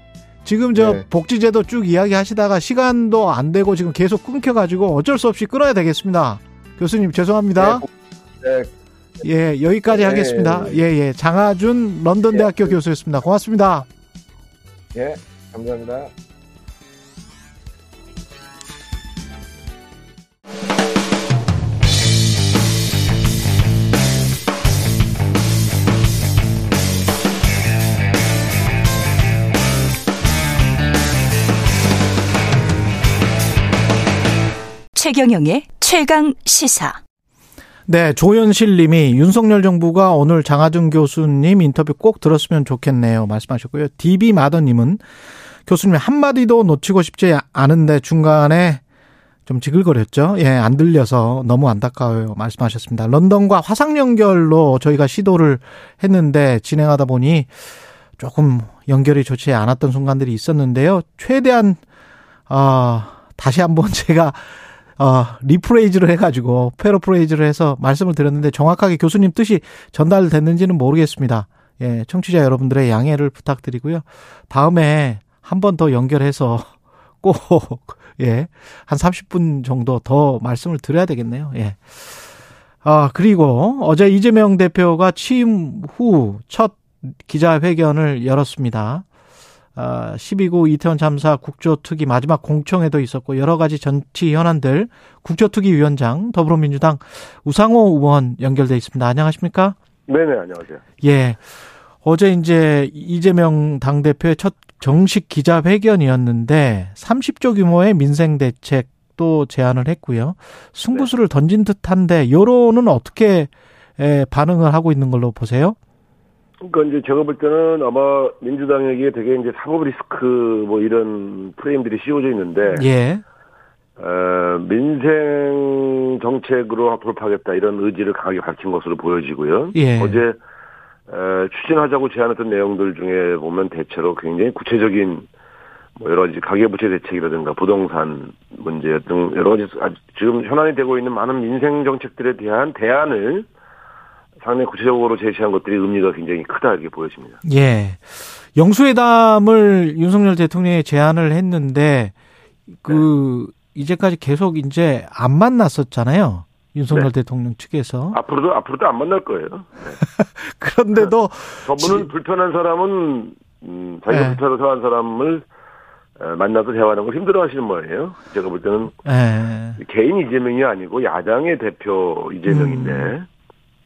지금 저 네. 복지제도 쭉 이야기하시다가 시간도 안 되고 지금 계속 끊겨가지고 어쩔 수 없이 끊어야 되겠습니다. 교수님 죄송합니다. 네. 네. 예 여기까지 네. 하겠습니다. 예예 예. 장하준 런던 대학교 예. 교수였습니다. 고맙습니다. 예 감사합니다. 최경영의 최강 시사. 네, 조현실 님이 윤석열 정부가 오늘 장하준 교수님 인터뷰 꼭 들었으면 좋겠네요. 말씀하셨고요. DB 마더 님은 교수님 한마디도 놓치고 싶지 않은데 중간에 좀 지글거렸죠. 예, 안 들려서 너무 안타까워요. 말씀하셨습니다. 런던과 화상 연결로 저희가 시도를 했는데 진행하다 보니 조금 연결이 좋지 않았던 순간들이 있었는데요. 최대한 어, 다시 한번 제가 어, rephrase를 해가지고 paraphrase를 해서 말씀을 드렸는데 정확하게 교수님 뜻이 전달됐는지는 모르겠습니다. 예, 청취자 여러분들의 양해를 부탁드리고요. 다음에 한 번 더 연결해서 꼭, 예, 한 30분 정도 더 말씀을 드려야 되겠네요. 예. 아, 그리고 어제 이재명 대표가 취임 후 첫 기자회견을 열었습니다. 12구 아, 이태원 참사 국조특위 마지막 공청회도 있었고 여러 가지 정치 현안들 국조특위 위원장 더불어민주당 우상호 의원 연결돼 있습니다. 안녕하십니까? 네네 안녕하세요. 예. 어제 이제 이재명 당대표의 첫 정식 기자회견이었는데 30조 규모의 민생 대책도 제안을 했고요. 승부수를 네. 던진 듯한데 여론은 어떻게 반응을 하고 있는 걸로 보세요? 그러니까 이제 제가 볼 때는 아마 민주당에게 되게 이제 사법 리스크 뭐 이런 프레임들이 씌워져 있는데 예. 어, 민생 정책으로 돌파하겠다 이런 의지를 강하게 밝힌 것으로 보여지고요. 예. 어제 어, 추진하자고 제안했던 내용들 중에 보면 대체로 굉장히 구체적인 뭐 여러 가지 가계부채 대책이라든가 부동산 문제 등 여러 가지 지금 현안이 되고 있는 많은 민생 정책들에 대한 대안을 상 당히 구체적으로 제시한 것들이 의미가 굉장히 크다 이렇게 보여집니다. 예. 영수회담을 윤석열 대통령이 제안을 했는데 그 이제까지 계속 이제 안 만났었잖아요. 윤석열 네. 대통령 측에서 앞으로도 앞으로도 안 만날 거예요. 네. 그런데도 저분은 지... 불편한 사람은 음, 자기가 네. 불편한 사람을 만나서 대화하는 걸 힘들어하시는 모양이에요. 제가 볼 때는 네. 개인 이재명이 아니고 야당의 대표 이재명인데 음.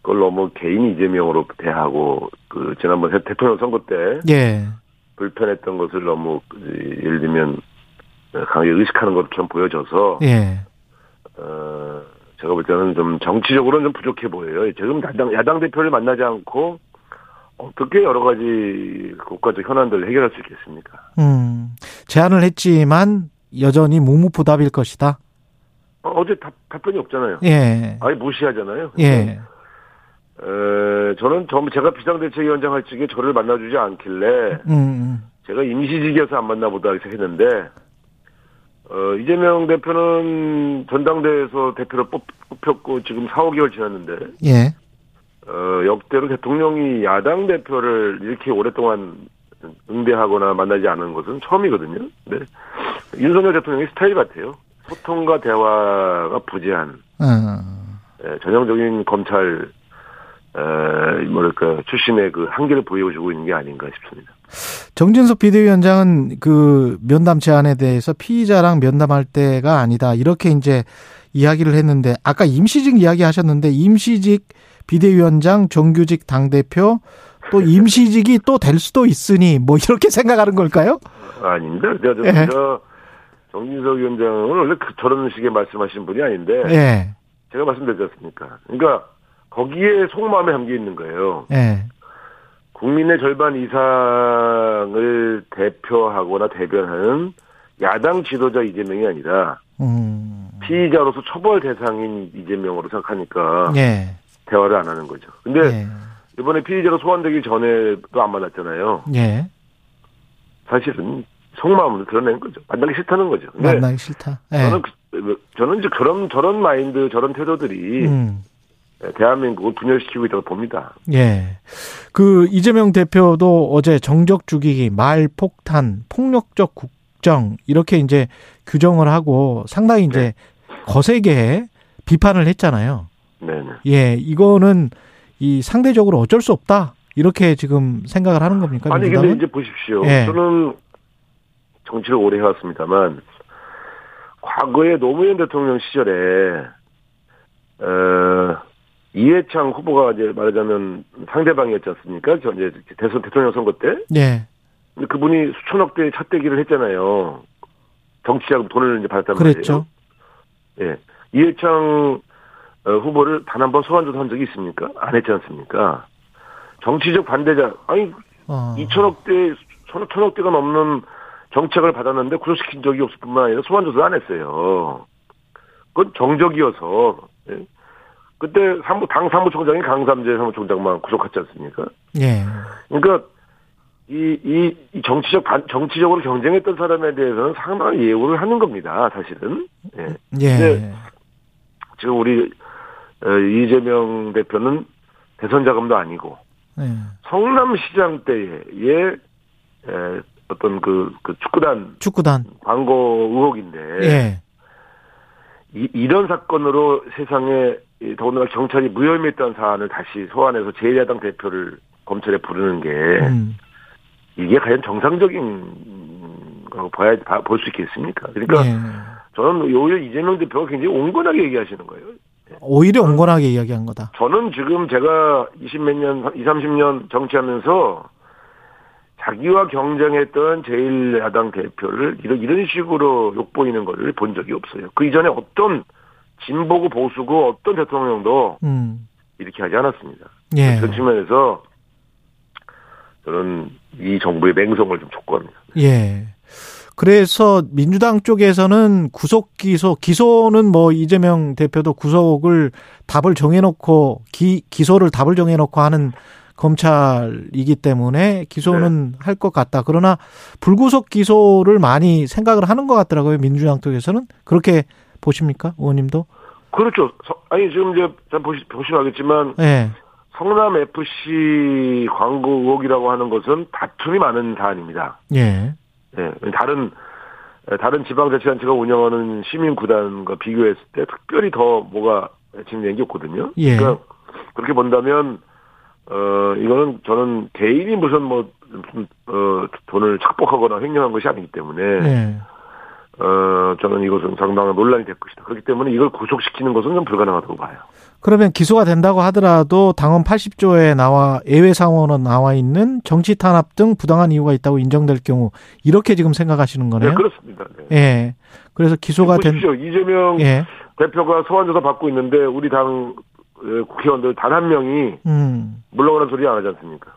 그걸 너무 개인 이재명으로 대하고 그 지난번 대통령 선거 때 예. 불편했던 것을 너무 예를 들면 강하게 의식하는 것처럼 보여져서 예. 어, 제가 볼 때는 좀 정치적으로는 좀 부족해 보여요. 지금 야당, 야당 대표를 만나지 않고 어떻게 여러 가지 국가적 현안들을 해결할 수 있겠습니까? 음, 제안을 했지만 여전히 묵묵부답일 것이다. 어, 제 답, 답변이 없잖아요. 예. 아예 무시하잖아요. 예. 에, 저는 전 제가 비상대책위원장 할 적에 저를 만나주지 않길래 음. 음. 제가 임시직이어서 안 만나보다 했는데 어, 이재명 대표는 전당대회에서 대표를 뽑, 혔고 지금 4, 5개월 지났는데 예. 어, 역대로 대통령이 야당 대표를 이렇게 오랫동안 응대하거나 만나지 않은 것은 처음이거든요. 네. 윤석열 대통령의 스타일 같아요. 소통과 대화가 부재한 음. 네, 전형적인 검찰 에, 뭐랄까 출신의 그 한계를 보여주고 있는 게 아닌가 싶습니다. 정진석 비대위원장은 그 면담 제안에 대해서 피의자랑 면담할 때가 아니다 이렇게 이제 이야기를 했는데 아까 임시직 이야기 하셨는데 임시직 비대위원장 정규직 당 대표 또 임시직이 또 될 수도 있으니 뭐 이렇게 생각하는 걸까요? 아닙니다. 저, 저, 예. 저 정진석 위원장은 원래 그 저런 식의 말씀하신 분이 아닌데 예. 제가 말씀드렸지 않습니까? 그러니까 거기에 속마음에 담겨 있는 거예요. 예. 국민의 절반 이상을 대표하거나 대변하는 야당 지도자 이재명이 아니라 음. 피의자로서 처벌 대상인 이재명으로 생각하니까 예. 대화를 안 하는 거죠. 근데 예. 이번에 피의자로 소환되기 전에도 안 만났잖아요. 예. 사실은 속마음을 드러낸 거죠. 만나기 싫다는 거죠. 만나기 싫다. 예. 저는 그, 저는 이제 그런 저런 마인드, 저런 태도들이 음. 대한민국을 분열시키고 있다고 봅니다. 예. 그 이재명 대표도 어제 정적 죽이기, 말 폭탄, 폭력적 국정 이렇게 이제 규정을 하고 상당히 이제 네. 거세게 비판을 했잖아요. 네. 예, 이거는 이 상대적으로 어쩔 수 없다 이렇게 지금 생각을 하는 겁니까? 아니 민주당은? 근데 이제 보십시오. 예. 저는 정치를 오래 해왔습니다만 과거에 노무현 대통령 시절에 어, 이해창 후보가 이제 말하자면 상대방이었지 않습니까? 저 이제 대선 대통령 선거 때. 네. 근데 그분이 수천억 대의 찻대기를 했잖아요. 정치자금 돈을 이제 받았단 그랬죠. 말이에요. 예. 이해창 어, 후보를 단 한 번 소환조사 한 적이 있습니까? 안 했지 않습니까? 정치적 반대자, 아니, 어. 2천억 대, 천억 대가 넘는 정책을 받았는데 구속시킨 적이 없을 뿐만 아니라 소환조사 안 했어요. 그건 정적이어서, 예? 그때 사무, 당 사무총장이 강삼재 사무총장만 구속했지 않습니까? 예. 그러니까 이, 이, 이 정치적 반, 정치적으로 경쟁했던 사람에 대해서는 상당한 예우를 하는 겁니다, 사실은. 예. 예. 지금 우리, 어, 이재명 대표는 대선 자금도 아니고, 예. 성남시장 때의, 에, 어떤 그, 그 축구단. 축구단. 광고 의혹인데. 예. 이, 이런 사건으로 세상에 더군다나 경찰이 무혐의했던 사안을 다시 소환해서 제1야당 대표를 검찰에 부르는 게 음. 이게 과연 정상적인 거 봐야 볼 수 있겠습니까? 그러니까 네. 저는 오히려 이재명 대표가 굉장히 온건하게 얘기하시는 거예요. 오히려 온건하게 이야기한 거다. 저는 지금 제가 20몇 년, 20, 30년 정치하면서 자기와 경쟁했던 제1야당 대표를 이런, 이런 식으로 욕보이는 것을 본 적이 없어요. 그 이전에 어떤 진보고 보수고 어떤 대통령도 음. 이렇게 하지 않았습니다. 예. 그런 측면에서 저는 이 정부의 맹성을 좀 촉구합니다. 예. 그래서 민주당 쪽에서는 구속 기소, 기소는 뭐 이재명 대표도 구속을 답을 정해놓고 기, 기소를 답을 정해놓고 하는 검찰이기 때문에 기소는 네. 할것 같다. 그러나 불구속 기소를 많이 생각을 하는 것 같더라고요. 민주당 쪽에서는 그렇게 보십니까, 의원님도? 그렇죠. 아니 지금 이제 보시 보시면 알겠지만 네. 성남 FC 광고 의혹이라고 하는 것은 다툼이 많은 사안입니다. 예. 네. 다른 다른 지방자치단체가 운영하는 시민구단과 비교했을 때 특별히 더 뭐가 진행된 게 없거든요. 예. 그러니까 그렇게 본다면 어 이거는 저는 개인이 무슨 뭐 무슨 어 돈을 착복하거나 횡령한 것이 아니기 때문에 예. 어 저는 이것은 상당한 논란이 될 것이다. 그렇기 때문에 이걸 구속시키는 것은 좀 불가능하다고 봐요. 그러면 기소가 된다고 하더라도 당헌 80조에 나와 예외 상원은 나와 있는 정치 탄압 등 부당한 이유가 있다고 인정될 경우 이렇게 지금 생각하시는 거네요. 네, 그렇습니다. 네. 예. 그래서 기소가 된. 이재명 예. 대표가 소환 조사 받고 있는데 우리 당 어, 국회의원들 단 한 명이 음. 물러가는 소리 안 하지 않습니까?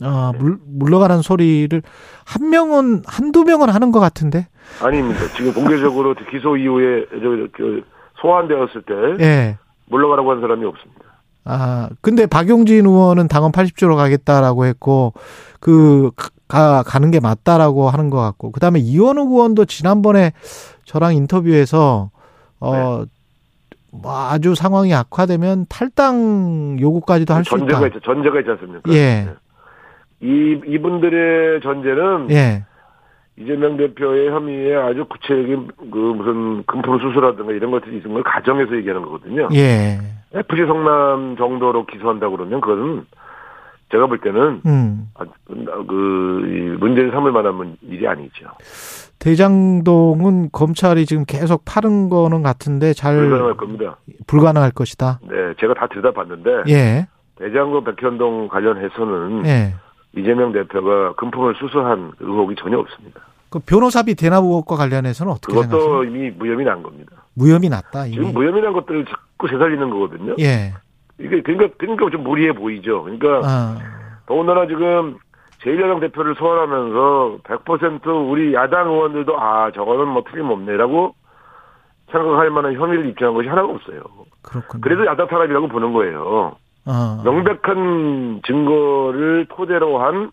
아, 물, 물러가는 소리를 한 명은 한두 명은 하는 것 같은데. 아닙니다. 지금 공개적으로 기소 이후에 저, 그 소환되었을 때 예. 물러가라고 한 사람이 없습니다. 아, 근데 박용진 의원은 당헌 80조로 가겠다라고 했고 그 가, 가는 게 맞다라고 하는 것 같고 그다음에 이원우 의원도 지난번에 저랑 인터뷰에서 어뭐 아주 상황이 악화되면 탈당 요구까지도 할 수 있다. 전제가 있죠. 전제가 있지 않습니까? 예. 이 이분들의 전제는 예. 이재명 대표의 혐의에 아주 구체적인 그 무슨 금품 수수라든가 이런 것들이 있는 걸 가정해서 얘기하는 거거든요. 예. FC 성남 정도로 기소한다 그러면 그것은 제가 볼 때는 음. 아, 그이 문제를 삼을 만한 문- 일이 아니죠. 대장동은 검찰이 지금 계속 파는 거는 같은데 잘 불가능할 겁니다. 불가능할 것이다. 네, 제가 다 들여다봤는데 예. 대장동 백현동 관련해서는 예. 이재명 대표가 금품을 수수한 의혹이 전혀 없습니다. 그 변호사비 대납 의혹과 관련해서는 어떻게 그것도 생각하세요? 이미 무혐의 난 겁니다. 무혐의 났다 이미. 지금 무혐의 난 것들을 자꾸 되살리는 거거든요. 예. 이게 그러니까 그러니까 좀 무리해 보이죠. 그러니까 아. 더군다나 지금 제1야당 대표를 소환하면서 100% 우리 야당 의원들도 아 저거는 뭐 틀림없네라고 생각할 만한 혐의를 입증한 것이 하나가 없어요. 그렇군요. 그래도 야당 탄압이라고 보는 거예요. 어. 명백한 증거를 토대로 한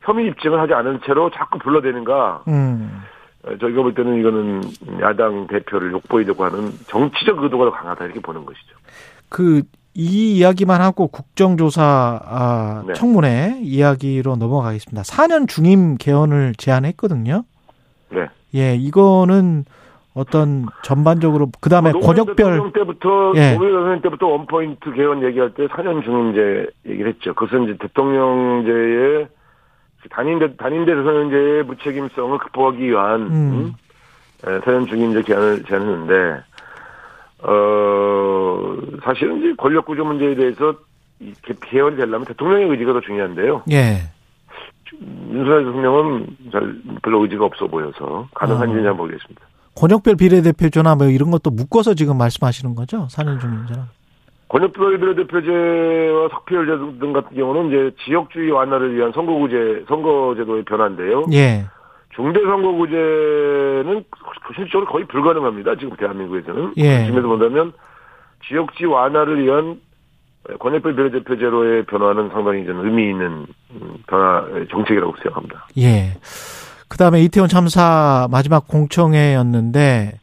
혐의 입증을 하지 않은 채로 자꾸 불러대는가. 음. 어, 저희가 볼 때는 이거는 야당 대표를 욕보이려고 하는 정치적 의도가 더 강하다 이렇게 보는 것이죠. 그 이 이야기만 하고 국정조사 아, 네. 청문회 이야기로 넘어가겠습니다. 4년 중임 개헌을 제안했거든요. 네. 예, 이거는 어떤 전반적으로 그다음에 뭐 노무현 권역별 때부터 예. 노무현 대통령 때부터 원포인트 개헌 얘기할 때 4년 중임제 얘기를 했죠. 그것은 이제 대통령제의 단임대 단임대 대통령제의 무책임성을 극복하기 위한 음. 음, 에, 4년 중임제 개헌을 제안했는데 어 사실은 이제 권력 구조 문제에 대해서 개- 개헌이 되려면 대통령의 의지가 더 중요한데요. 예. 윤석열 대통령은 잘 별로 의지가 없어 보여서 가능한지는 어. 잘 모르겠습니다. 권역별 비례대표제나 뭐 이런 것도 묶어서 지금 말씀하시는 거죠? 4년 중임제랑. 권역별 비례대표제와 석패율제 등 같은 경우는 이제 지역주의 완화를 위한 선거구제, 선거제도의 변화인데요. 예. 중대선거구제는 실질적으로 거의 불가능합니다. 지금 대한민국에서는. 예. 지금에서 본다면 지역주의 완화를 위한 권역별 비례대표제로의 변화는 상당히 저는 의미 있는 음, 변화 정책이라고 생각합니다. 예. 그다음에 이태원 참사 마지막 공청회였는데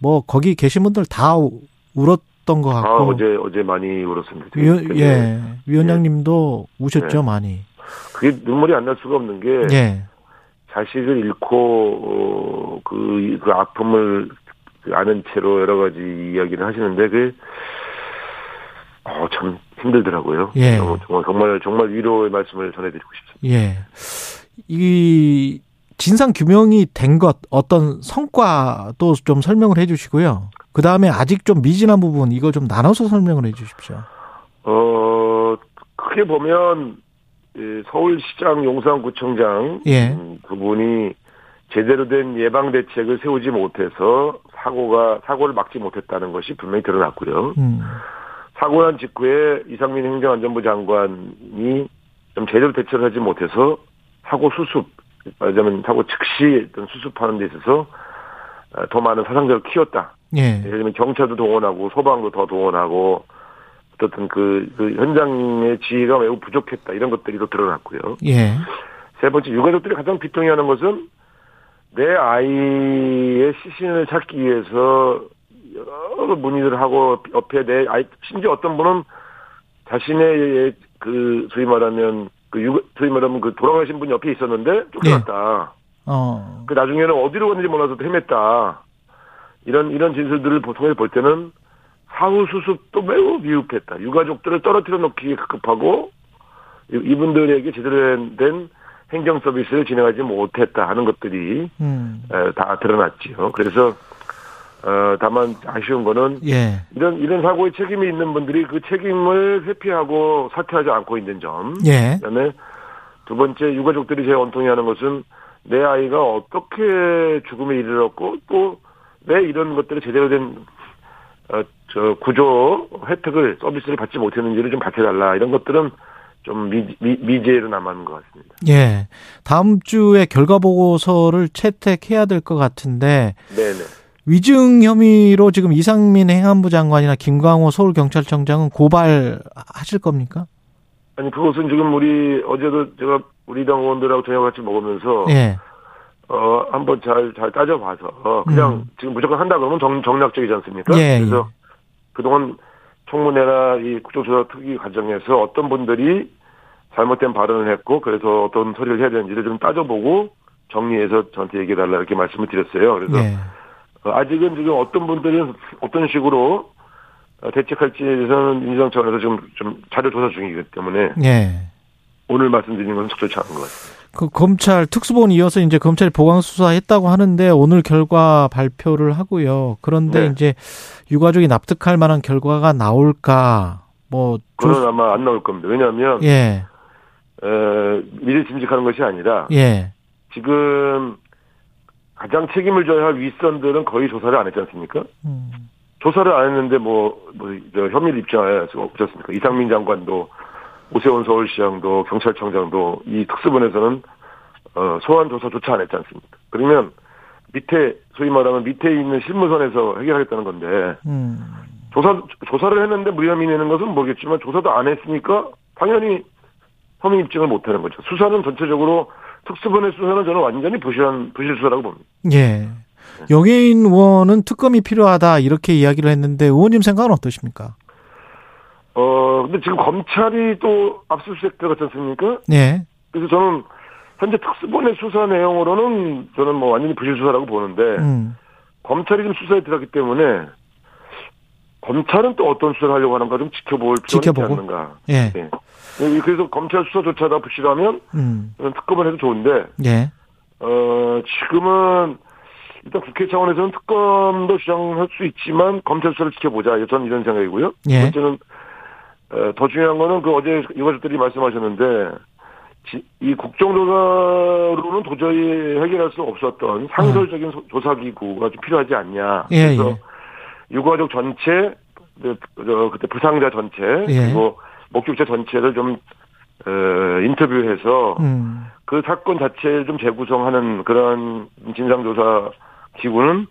뭐 거기 계신 분들 다 우- 울었던 것 아, 같고 어제, 어제 많이 울었습니다. 위원, 되게 예. 위원장님도 우셨죠 네. 많이. 그게 눈물이 안 날 수가 없는 게 예. 자식을 잃고 어, 그, 그 아픔을 그 아는 채로 여러 가지 이야기를 하시는데 그 어, 참 힘들더라고요. 예. 정말, 정말 정말 정말 위로의 말씀을 전해드리고 싶습니다. 예. 이 진상 규명이 된 것 어떤 성과도 좀 설명을 해 주시고요. 그 다음에 아직 좀 미진한 부분 이거 좀 나눠서 설명을 해 주십시오. 어 크게 보면 이 서울시장 용산구청장 예. 음, 그분이 제대로 된 예방 대책을 세우지 못해서 사고가 사고를 막지 못했다는 것이 분명히 드러났고요. 음. 사고 난 직후에 이상민 행정안전부 장관이 좀 제대로 대처를 하지 못해서 사고 수습, 말하자면 사고 즉시 어떤 수습하는 데 있어서 어, 더 많은 사상자를 키웠다. 예. 예를 들면 경찰도 동원하고 소방도 더 동원하고 어떤 그, 그 현장의 지휘가 매우 부족했다. 이런 것들이 또 드러났고요. 예. 세 번째, 유가족들이 가장 비통해하는 것은 내 아이의 시신을 찾기 위해서 여러 문의를 하고 옆에 내 아이, 심지어 어떤 분은 자신의 그 소위 말하면 그 유, 소위 말하면 그 돌아가신 분 옆에 있었는데 쫓겨났다. 어. 그 나중에는 어디로 갔는지 몰라서 헤맸다. 이런 이런 진술들을 보통에 볼 때는 사후 수습도 매우 미흡했다. 유가족들을 떨어뜨려 놓기에 급급하고 이분들에게 제대로 된 행정 서비스를 진행하지 못했다 하는 것들이 음. 다 드러났지요. 그래서 어 다만 아쉬운 거는 예. 이런 이런 사고에 책임이 있는 분들이 그 책임을 회피하고 사퇴하지 않고 있는 점. 예. 그다음에 두 번째 유가족들이 제일 원통해하는 것은 내 아이가 어떻게 죽음에 이르렀고 또 왜 이런 것들을 제대로 된 어, 저 구조 혜택을 서비스를 받지 못했는지를 좀 밝혀달라 이런 것들은 좀 미, 미, 제로 남았는 것 같습니다. 예. 다음 주에 결과 보고서를 채택해야 될 것 같은데. 네네. 위증 혐의로 지금 이상민 행안부 장관이나 김광호 서울경찰청장은 고발하실 겁니까? 아니 그것은 지금 우리 어제도 제가 우리 당 의원들하고 저녁 같이 먹으면서 예. 어 한번 잘 잘 따져봐서 그냥 음. 지금 무조건 한다 그러면 정, 정략적이지 않습니까? 예, 그래서 예. 그동안 청문회나 이 국정조사 특위 과정에서 어떤 분들이 잘못된 발언을 했고 그래서 어떤 처리를 해야 되는지를 좀 따져보고 정리해서 저한테 얘기해달라 이렇게 말씀을 드렸어요. 그래서 예. 어, 아직은 지금 어떤 분들은 어떤 식으로 어, 대책할지에 대해서는 민주당 차원에서 지금 좀 자료 조사 중이기 때문에 예. 오늘 말씀드리는 것은 적절치 않은 것 같습니다. 그 검찰 특수본 이어서 이제 검찰이 보강 수사했다고 하는데 오늘 결과 발표를 하고요. 그런데 네. 이제 유가족이 납득할 만한 결과가 나올까? 뭐 그건 조... 아마 안 나올 겁니다. 왜냐하면 예. 에, 미래짐직하는 것이 아니라 예. 지금 가장 책임을 져야 할 윗선들은 거의 조사를 안 했지 않습니까? 음. 조사를 안 했는데 뭐, 뭐, 저 혐의를 입증할 수가 없지 않습니까? 이상민 장관도, 오세훈 서울시장도, 경찰청장도 이 특수본에서는, 어, 소환 조사조차 안 했지 않습니까? 그러면 밑에, 소위 말하면 밑에 있는 실무선에서 해결하겠다는 건데, 음. 조사, 조사를 했는데 무혐의 내는 것은 모르겠지만 조사도 안 했으니까 당연히 혐의 입증을 못 하는 거죠. 수사는 전체적으로 특수본의 수사는 저는 완전히 부실한, 부실 수사라고 봅니다. 예. 영예인 의원은 특검이 필요하다 이렇게 이야기를 했는데 의원님 생각은 어떠십니까? 어 근데 지금 검찰이 또 압수수색 들어갔지 않습니까? 네. 그래서 저는 현재 특수본의 수사 내용으로는 저는 뭐 완전히 부실 수사라고 보는데 음. 검찰이 지금 수사에 들어갔기 때문에 검찰은 또 어떤 수사를 하려고 하는가 좀 지켜볼 필요가 있지 않는가. 예. 네. 그래서 검찰 수사조차 다 부실하면 음. 특검을 해도 좋은데 예. 어 지금은 일단 국회 차원에서는 특검도 주장할 수 있지만 검찰 수사를 지켜보자. 저는 이런 생각이고요. 예. 번째는 더 중요한 거는 그 어제 유가족들이 말씀하셨는데 이 국정조사로는 도저히 해결할 수 없었던 상설적인 음. 조사기구가 좀 필요하지 않냐. 예, 그래서 예. 유가족 전체, 그, 그때 부상자 전체 예. 그리고 목격자 전체를 좀 어, 인터뷰해서 음. 그 사건 자체를 좀 재구성하는 그런 진상조사 기구는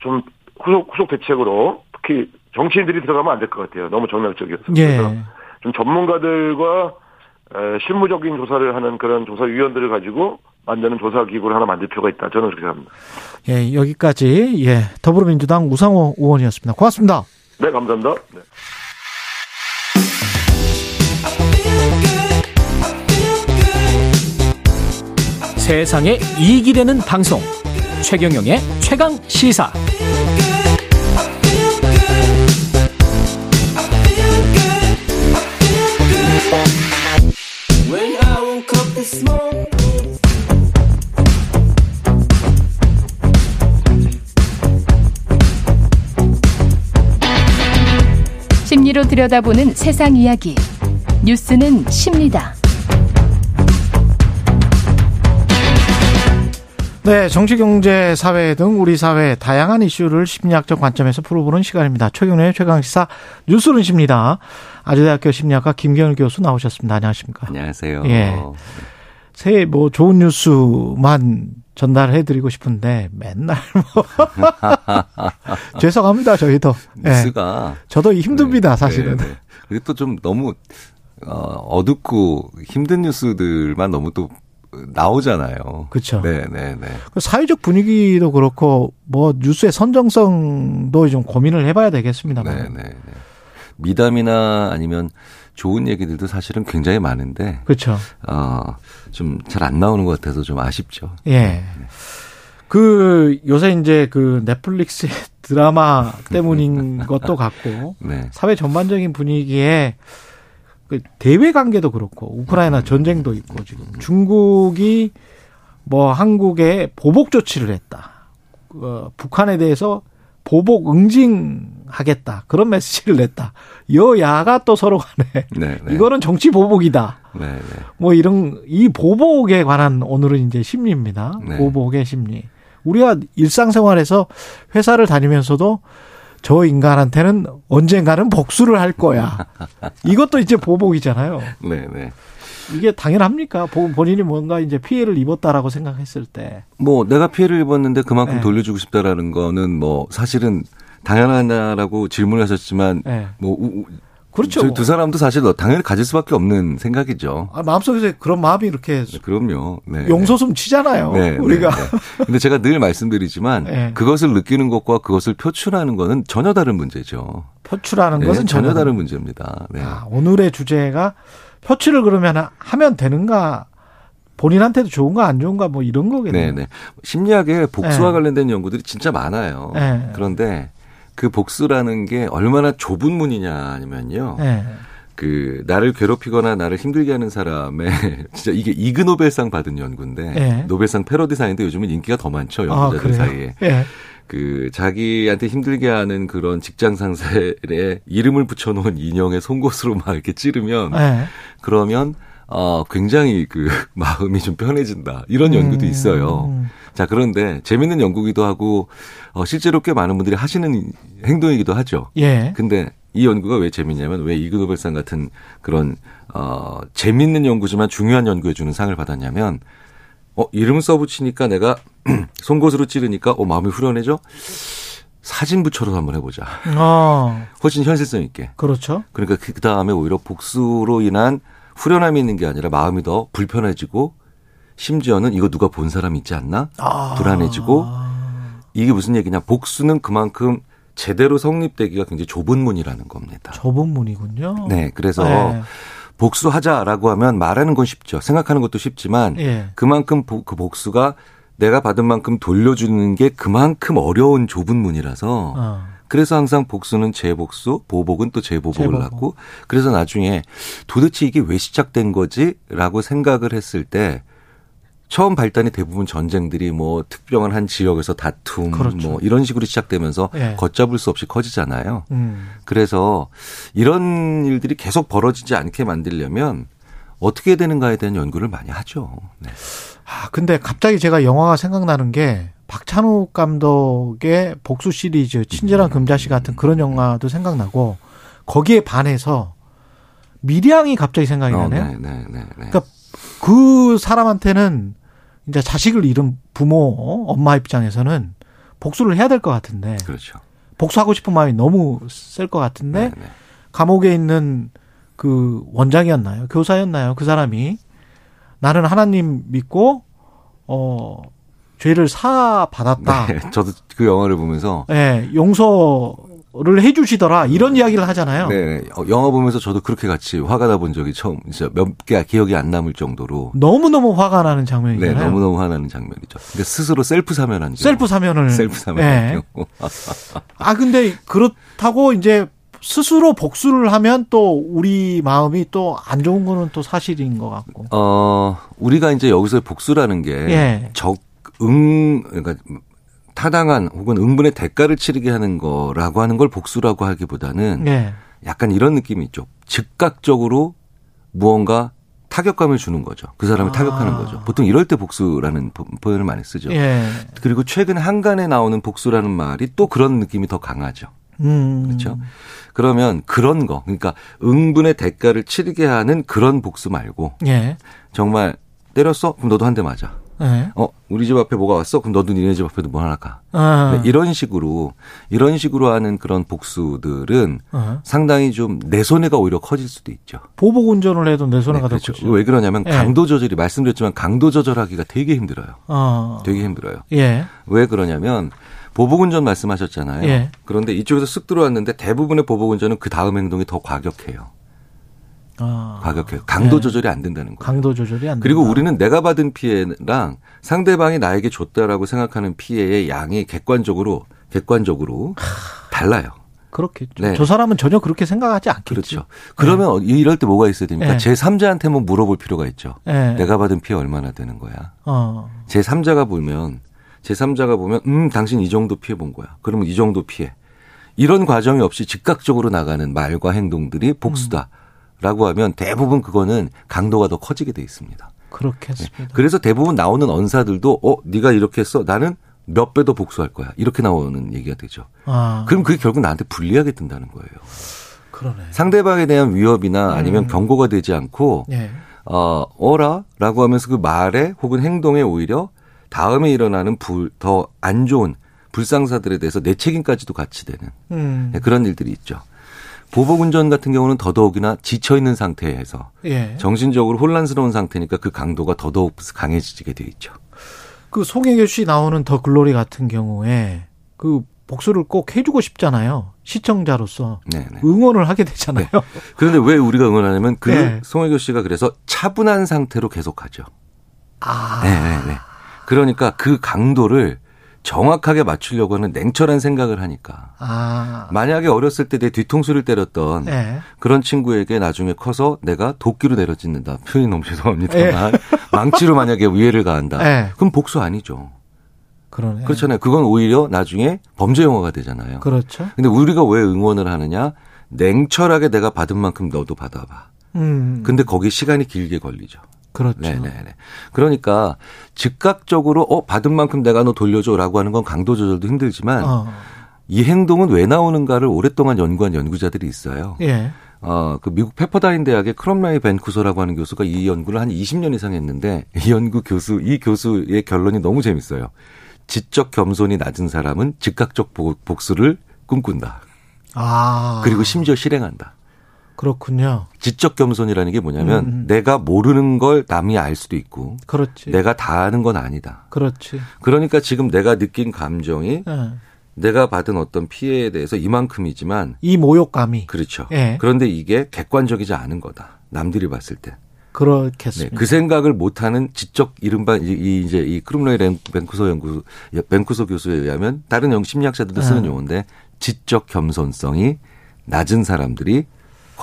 좀 후속, 후속 대책으로 특히 정치인들이 들어가면 안 될 것 같아요. 너무 정략적이어서. 예. 그래서 좀 전문가들과 실무적인 조사를 하는 그런 조사위원들을 가지고 만드는 조사 기구를 하나 만들 필요가 있다. 저는 그렇게 합니다. 예, 여기까지, 예, 더불어민주당 우상호 의원이었습니다. 고맙습니다. 네, 감사합니다. 네. 세상에 이익이 되는 방송. 최경영의 최강 시사. 심리로 들여다보는 세상 이야기. 뉴스는 십니다. 네, 정치, 경제, 사회 등 우리 사회 다양한 이슈를 심리학적 관점에서 풀어보는 시간입니다. 최경련의 최강시사 뉴스는 십니다. 아주대학교 심리학과 김경일 교수 나오셨습니다. 안녕하십니까? 안녕하세요. 예. 새해 뭐 좋은 뉴스만 전달해드리고 싶은데 맨날 뭐 죄송합니다 저희도 뉴스가 예. 저도 힘듭니다 네, 사실은 네, 네. 그리고 또 좀 너무 어, 어둡고 힘든 뉴스들만 너무 또 나오잖아요. 그렇죠. 네, 네, 네. 그 사회적 분위기도 그렇고 뭐 뉴스의 선정성도 좀 고민을 해봐야 되겠습니다. 네, 네, 네. 미담이나 아니면 좋은 얘기들도 사실은 굉장히 많은데. 그렇죠. 어, 좀 잘 안 나오는 것 같아서 좀 아쉽죠. 예. 네. 그 요새 이제 그 넷플릭스 드라마 때문인 것도 같고 네. 사회 전반적인 분위기에 그 대외 관계도 그렇고 우크라이나 음. 전쟁도 있고 지금 중국이 뭐 한국에 보복 조치를 했다. 어, 북한에 대해서 보복 응징하겠다 그런 메시지를 냈다. 여야가 또 서로 간에 네, 네. 이거는 정치 보복이다. 네, 네. 뭐 이런 이 보복에 관한 오늘은 이제 심리입니다. 네. 보복의 심리. 우리가 일상생활에서 회사를 다니면서도 저 인간한테는 언젠가는 복수를 할 거야. 이것도 이제 보복이잖아요. 네, 네. 이게 당연합니까? 본인이 뭔가 이제 피해를 입었다라고 생각했을 때. 뭐 내가 피해를 입었는데 그만큼 네. 돌려주고 싶다라는 거는 뭐 사실은 당연하냐라고 질문을 하셨지만 네. 뭐 그렇죠. 두 사람도 사실 당연히 가질 수밖에 없는 생각이죠. 아, 마음속에서 그런 마음이 이렇게 네, 그럼요. 네. 용서숨 치잖아요. 네, 네 우리가. 네, 근데 제가 늘 말씀드리지만 네. 그것을 느끼는 것과 그것을 표출하는 것은 전혀 다른 문제죠. 표출하는 네, 것은 전혀 다른 문제입니다. 아, 오늘의 주제가 표출을 그러면 하면 되는가? 본인한테도 좋은가 안 좋은가 뭐 이런 거겠네요. 네, 네. 심리학에 복수와 관련된 연구들이 진짜 많아요. 그런데 그 복수라는 게 얼마나 좁은 문이냐 아니면요. 네. 그 나를 괴롭히거나 나를 힘들게 하는 사람의 진짜 이게 이그 노벨상 받은 연구인데 네. 노벨상 패러디상인데 요즘은 인기가 더 많죠 연구자들 아, 사이에. 네. 그 자기한테 힘들게 하는 그런 직장 상사의 이름을 붙여놓은 인형의 송곳으로 막 이렇게 찌르면 네. 그러면 어 굉장히 그 마음이 좀 편해진다 이런 연구도 있어요. 음. 자, 그런데 재밌는 연구기도 하고 어, 실제로 꽤 많은 분들이 하시는 행동이기도 하죠. 예. 근데 이 연구가 왜 재밌냐면 왜 이그 노벨상 같은 그런 어 재밌는 연구지만 중요한 연구에 주는 상을 받았냐면 어 이름 써 붙이니까 내가 송곳으로 찌르니까 어 마음이 후련해져. 사진 붙여서 한번 해보자. 어. 훨씬 현실성 있게. 그렇죠. 그러니까 그 다음에 오히려 복수로 인한 후련함이 있는 게 아니라 마음이 더 불편해지고 심지어는 이거 누가 본 사람 있지 않나? 아. 불안해지고 이게 무슨 얘기냐? 복수는 그만큼 제대로 성립되기가 굉장히 좁은 문이라는 겁니다. 좁은 문이군요. 네, 그래서 네. 복수하자라고 하면 말하는 건 쉽죠. 생각하는 것도 쉽지만 네. 그만큼 그 복수가 내가 받은 만큼 돌려주는 게 그만큼 어려운 좁은 문이라서 어. 그래서 항상 복수는 재복수, 보복은 또 재보복을 낳고 그래서 나중에 도대체 이게 왜 시작된 거지라고 생각을 했을 때 처음 발단이 대부분 전쟁들이 뭐 특별한 한 지역에서 다툼 그렇죠. 뭐 이런 식으로 시작되면서 네. 걷잡을 수 없이 커지잖아요. 음. 그래서 이런 일들이 계속 벌어지지 않게 만들려면 어떻게 되는가에 대한 연구를 많이 하죠. 네. 아, 근데 갑자기 제가 영화가 생각나는 게 박찬욱 감독의 복수 시리즈 친절한 음. 금자씨 같은 그런 영화도 생각나고 거기에 반해서 미량이 갑자기 생각이 어, 나네요. 네, 네, 네, 네. 그러니까 그 사람한테는 이제 자식을 잃은 부모, 엄마 입장에서는 복수를 해야 될 것 같은데. 그렇죠. 복수하고 싶은 마음이 너무 셀 것 같은데 네네. 네. 감옥에 있는 그 원장이었나요? 교사였나요? 그 사람이 나는 하나님 믿고 어 죄를 사 받았다. 네, 저도 그 영화를 보면서 네, 용서를 해주시더라 이런 이야기를 하잖아요. 네, 어, 영화 보면서 저도 그렇게 같이 화가 나 본 적이 처음 진짜 몇 개 기억이 안 남을 정도로 너무 너무 화가 나는 장면이잖아요. 네, 너무 너무 화나는 장면이죠. 근데 스스로 셀프 사면한 셀프 사면을 셀프 사면한 네. 아 근데 그렇다고 이제 스스로 복수를 하면 또 우리 마음이 또 안 좋은 거는 또 사실인 것 같고. 어 우리가 이제 여기서 복수라는 게 예. 적 응 그러니까 타당한 혹은 응분의 대가를 치르게 하는 거라고 하는 걸 복수라고 하기보다는 네. 약간 이런 느낌이 있죠. 즉각적으로 무언가 타격감을 주는 거죠. 그 사람을 아. 타격하는 거죠. 보통 이럴 때 복수라는 표현을 많이 쓰죠. 예. 그리고 최근 한간에 나오는 복수라는 말이 또 그런 느낌이 더 강하죠. 음. 그렇죠. 그러면 그런 거, 그러니까 응분의 대가를 치르게 하는 그런 복수 말고, 예. 정말 때렸어? 그럼 너도 한 대 맞아. 네. 어, 우리 집 앞에 뭐가 왔어? 그럼 너도 니네 집 앞에도 뭐 하나 가. 아. 네, 이런 식으로 이런 식으로 하는 그런 복수들은 아. 상당히 좀 내 손해가 오히려 커질 수도 있죠. 보복 운전을 해도 내 손해가 네, 그렇죠. 왜 그러냐면 예. 강도 조절이 말씀드렸지만 강도 조절하기가 되게 힘들어요. 아. 되게 힘들어요. 예. 왜 그러냐면 보복운전 말씀하셨잖아요. 예. 그런데 이쪽에서 쓱 들어왔는데 대부분의 보복운전은 그 다음 행동이 더 과격해요. 아. 과격해요. 강도 네. 조절이 안 된다는 거예요. 강도 조절이 안 된다. 그리고 우리는 내가 받은 피해랑 상대방이 나에게 줬다라고 생각하는 피해의 양이 객관적으로 객관적으로 달라요. 그렇겠죠. 네. 저 사람은 전혀 그렇게 생각하지 않겠죠. 그렇죠. 그러면 네. 이럴 때 뭐가 있어야 됩니까? 네. 제3자한테 뭐 물어볼 필요가 있죠. 네. 내가 받은 피해 얼마나 되는 거야. 어. 제3자가 보면 제3자가 보면 음 당신 이 정도 피해 본 거야. 그러면 이 정도 피해. 이런 과정이 없이 즉각적으로 나가는 말과 행동들이 복수다. 음. 라고 하면 대부분 그거는 강도가 더 커지게 돼 있습니다. 그렇겠습니다. 네. 그래서 대부분 나오는 언사들도 어 네가 이렇게 했어 나는 몇 배 더 복수할 거야 이렇게 나오는 얘기가 되죠. 아. 그럼 그게 결국 나한테 불리하게 든다는 거예요. 그러네. 상대방에 대한 위협이나 아니면 음. 경고가 되지 않고 예. 어 어라라고 하면서 그 말에 혹은 행동에 오히려 다음에 일어나는 더 안 좋은 불상사들에 대해서 내 책임까지도 같이 되는 음. 네, 그런 일들이 있죠. 보복 운전 같은 경우는 더더욱이나 지쳐 있는 상태에서 예. 정신적으로 혼란스러운 상태니까 그 강도가 더더욱 강해지게 돼 있죠. 그 송혜교 씨 나오는 더 글로리 같은 경우에 그 복수를 꼭 해주고 싶잖아요. 시청자로서 네네. 응원을 하게 되잖아요. 네. 그런데 왜 우리가 응원하냐면 그 네. 송혜교 씨가 그래서 차분한 상태로 계속하죠. 아. 네, 네, 네. 그러니까 그 강도를 정확하게 맞추려고 하는 냉철한 생각을 하니까. 아. 만약에 어렸을 때 내 뒤통수를 때렸던 네. 그런 친구에게 나중에 커서 내가 도끼로 내려짓는다. 표현이 너무 죄송합니다만. 네. 망치로 만약에 위해를 가한다. 네. 그럼 복수 아니죠. 그러네. 그렇잖아요. 그건 오히려 나중에 범죄 영화가 되잖아요. 그렇죠. 근데 우리가 왜 응원을 하느냐? 냉철하게 내가 받은 만큼 너도 받아봐. 음. 근데 거기 시간이 길게 걸리죠. 그렇죠. 네네네. 그러니까 즉각적으로 어 받은 만큼 내가 너 돌려줘라고 하는 건 강도 조절도 힘들지만 어. 이 행동은 왜 나오는가를 오랫동안 연구한 연구자들이 있어요. 예. 어, 그 미국 페퍼다인 대학의 크롬라이 벤쿠소라고 하는 교수가 이 연구를 한 20년 이상 했는데 이 연구 교수, 이 교수의 결론이 너무 재밌어요. 지적 겸손이 낮은 사람은 즉각적 복수를 꿈꾼다. 아. 그리고 심지어 실행한다. 그렇군요. 지적 겸손이라는 게 뭐냐면 음, 음. 내가 모르는 걸 남이 알 수도 있고 그렇지. 내가 다 아는 건 아니다. 그렇지. 그러니까 지금 내가 느낀 감정이 네. 내가 받은 어떤 피해에 대해서 이만큼이지만 이 모욕감이 그렇죠. 네. 그런데 이게 객관적이지 않은 거다. 남들이 봤을 때. 그렇겠습니다. 네, 그 생각을 못하는 지적 이른바 이 이제 이 크룸로이 벤쿠소 연구 벤쿠소 교수에 의하면 다른 영 심리학자들도 쓰는 네. 용어인데 지적 겸손성이 낮은 사람들이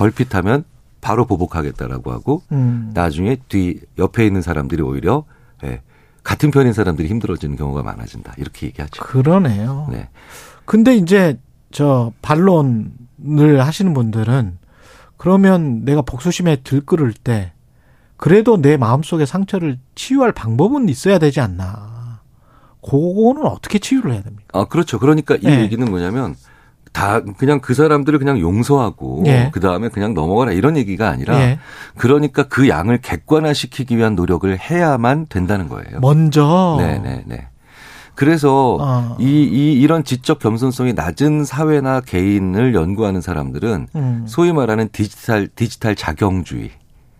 걸핏하면 바로 보복하겠다라고 하고 음. 나중에 뒤 옆에 있는 사람들이 오히려 예, 같은 편인 사람들이 힘들어지는 경우가 많아진다 이렇게 얘기하죠. 그러네요. 네. 근데 이제 저 반론을 하시는 분들은 그러면 내가 복수심에 들끓을 때 그래도 내 마음속의 상처를 치유할 방법은 있어야 되지 않나. 그거는 어떻게 치유를 해야 됩니까? 아, 그렇죠. 그러니까 이 네. 얘기는 뭐냐면 다 그냥 그 사람들을 그냥 용서하고 예. 그 다음에 그냥 넘어가라 이런 얘기가 아니라 예. 그러니까 그 양을 객관화시키기 위한 노력을 해야만 된다는 거예요. 먼저. 네네네. 네. 그래서 어. 이, 이 이런 지적 겸손성이 낮은 사회나 개인을 연구하는 사람들은 음. 소위 말하는 디지털 디지털 자경주의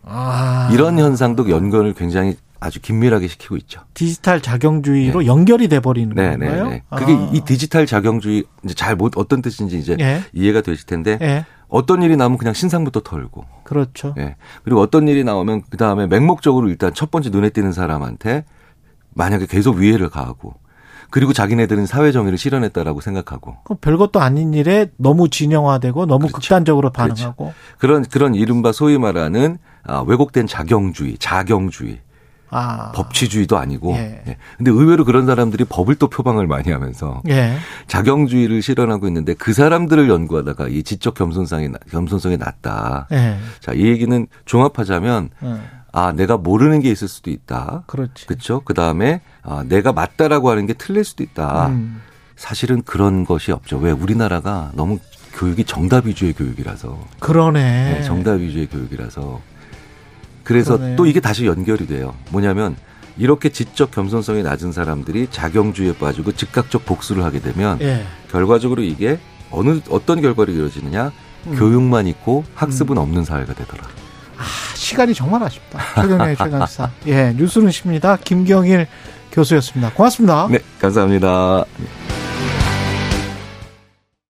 아. 이런 현상도 연구를 굉장히 아주 긴밀하게 시키고 있죠. 디지털 자경주의로 네. 연결이 돼 버리는 네, 네 건가요? 네, 그게 아. 이 디지털 자경주의 이제 잘 못 어떤 뜻인지 이제 네. 이해가 되실 텐데 네. 어떤 일이 나오면 그냥 신상부터 털고 그렇죠. 예. 그리고 어떤 일이 나오면 그 다음에 맹목적으로 일단 첫 번째 눈에 띄는 사람한테 만약에 계속 위해를 가하고 그리고 자기네들은 사회 정의를 실현했다라고 생각하고. 별것도 아닌 일에 너무 진영화되고 너무 그렇죠. 극단적으로 그렇죠. 반응하고. 그렇죠. 그런 그런 이른바 소위 말하는 아, 왜곡된 자경주의, 자경주의. 아. 법치주의도 아니고. 예. 예. 근데 의외로 그런 사람들이 법을 또 표방을 많이 하면서 예. 자경주의를 실현하고 있는데 그 사람들을 연구하다가 이 지적 겸손성이 겸손성이 낮다. 예. 자, 이 얘기는 종합하자면 예. 아, 내가 모르는 게 있을 수도 있다. 그렇지. 그렇죠? 그다음에 아, 내가 맞다라고 하는 게 틀릴 수도 있다. 음. 사실은 그런 것이 없죠. 왜 우리나라가 너무 교육이 정답 위주의 교육이라서. 그러네. 네, 정답 위주의 교육이라서. 그래서 그러네요. 또 이게 다시 연결이 돼요. 뭐냐면 이렇게 지적 겸손성이 낮은 사람들이 자경주의에 빠지고 즉각적 복수를 하게 되면 예. 결과적으로 이게 어느 어떤 결과를 이루어지느냐 음. 교육만 있고 학습은 음. 없는 사회가 되더라. 아 시간이 정말 아쉽다. 최경의 최강사. 예 뉴스는 십니다. 김경일 교수였습니다. 고맙습니다. 네 감사합니다.